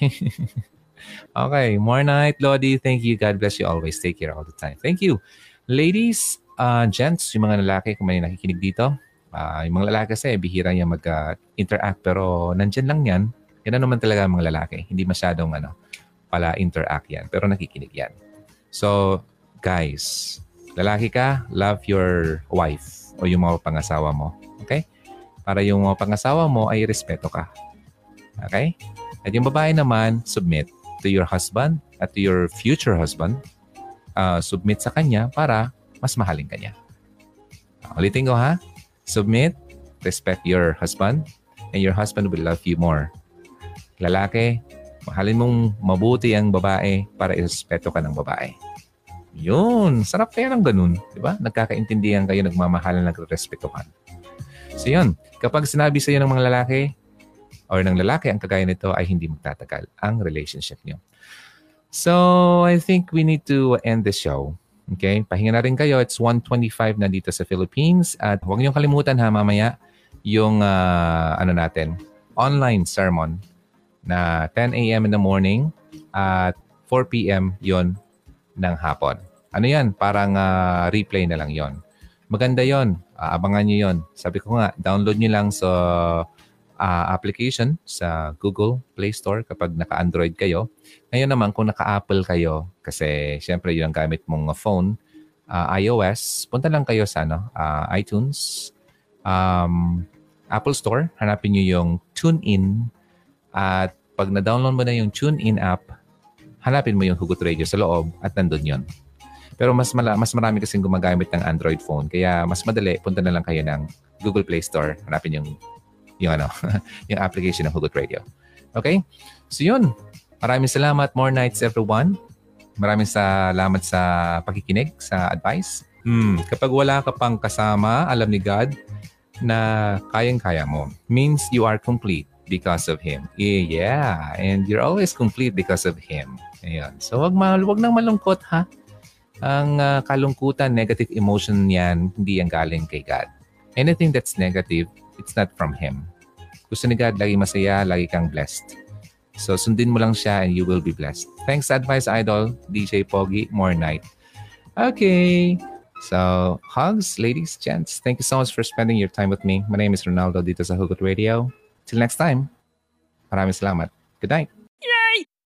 A: [LAUGHS] okay. More night, Lodi. Thank you. God bless you always. Take care all the time. Thank you. Ladies, uh, gents, yung mga lalaki, kung may nakikinig dito, uh, yung mga lalaki kasi, bihira niya mag-interact. Uh, pero nandyan lang yan. Yan naman talaga mga lalaki. Hindi masyadong ano, pala interact yan. Pero nakikinig yan. So, guys, lalaki ka, love your wife o yung mga pangasawa mo. Okay? Para yung mga pangasawa mo ay respeto ka. Okay? At yung babae naman, submit to your husband at to your future husband. Uh, submit sa kanya para mas mahalin kanya. Ulitin ko ha. Submit, respect your husband, and your husband will love you more. Lalaki, Mahalin mong mabuti ang babae para irespeto ka ng babae. Yun. Sarap kaya ng ganun. Di ba? Nagkakaintindihan kayo, nagmamahalan, nagrespetuhan. So yun. Kapag sinabi sa iyo ng mga lalaki or ng lalaki ang kagaya nito ay hindi magtatagal ang relationship niyo. So, I think we need to end the show. Okay? Pahinga na rin kayo. It's 1.25 na dito sa Philippines. At huwag niyong kalimutan ha mamaya yung uh, ano natin, online sermon na 10 a.m. in the morning at 4 p.m. yon ng hapon. Ano yan? Parang uh, replay na lang yon. Maganda yon. Uh, abangan nyo yon. Sabi ko nga, download nyo lang sa uh, application sa Google Play Store kapag naka-Android kayo. Ngayon naman, kung naka-Apple kayo, kasi syempre yun ang gamit mong phone, uh, iOS, punta lang kayo sa ano, uh, iTunes, um, Apple Store, hanapin nyo yung TuneIn at pag na-download mo na yung TuneIn app, hanapin mo yung Hugot Radio sa loob at nandun yon. Pero mas, mala, mas marami kasing gumagamit ng Android phone. Kaya mas madali, punta na lang kayo ng Google Play Store. Hanapin yung, yung, ano, [LAUGHS] yung application ng Hugot Radio. Okay? So yun. Maraming salamat. More nights everyone. Maraming salamat sa pakikinig, sa advice. Hmm, kapag wala ka pang kasama, alam ni God na kayang-kaya mo. Means you are complete because of Him. Yeah, and you're always complete because of Him. Ayan. So wag, ma- wag nang malungkot ha. Ang uh, kalungkutan, negative emotion yan, hindi yan galing kay God. Anything that's negative, it's not from Him. Gusto ni God, lagi masaya, lagi kang blessed. So sundin mo lang siya and you will be blessed. Thanks advice, Idol. DJ Pogi, more night. Okay. So, hugs, ladies, gents. Thank you so much for spending your time with me. My name is Ronaldo dito sa Hugot Radio. Till next time, maraming salamat. Good night.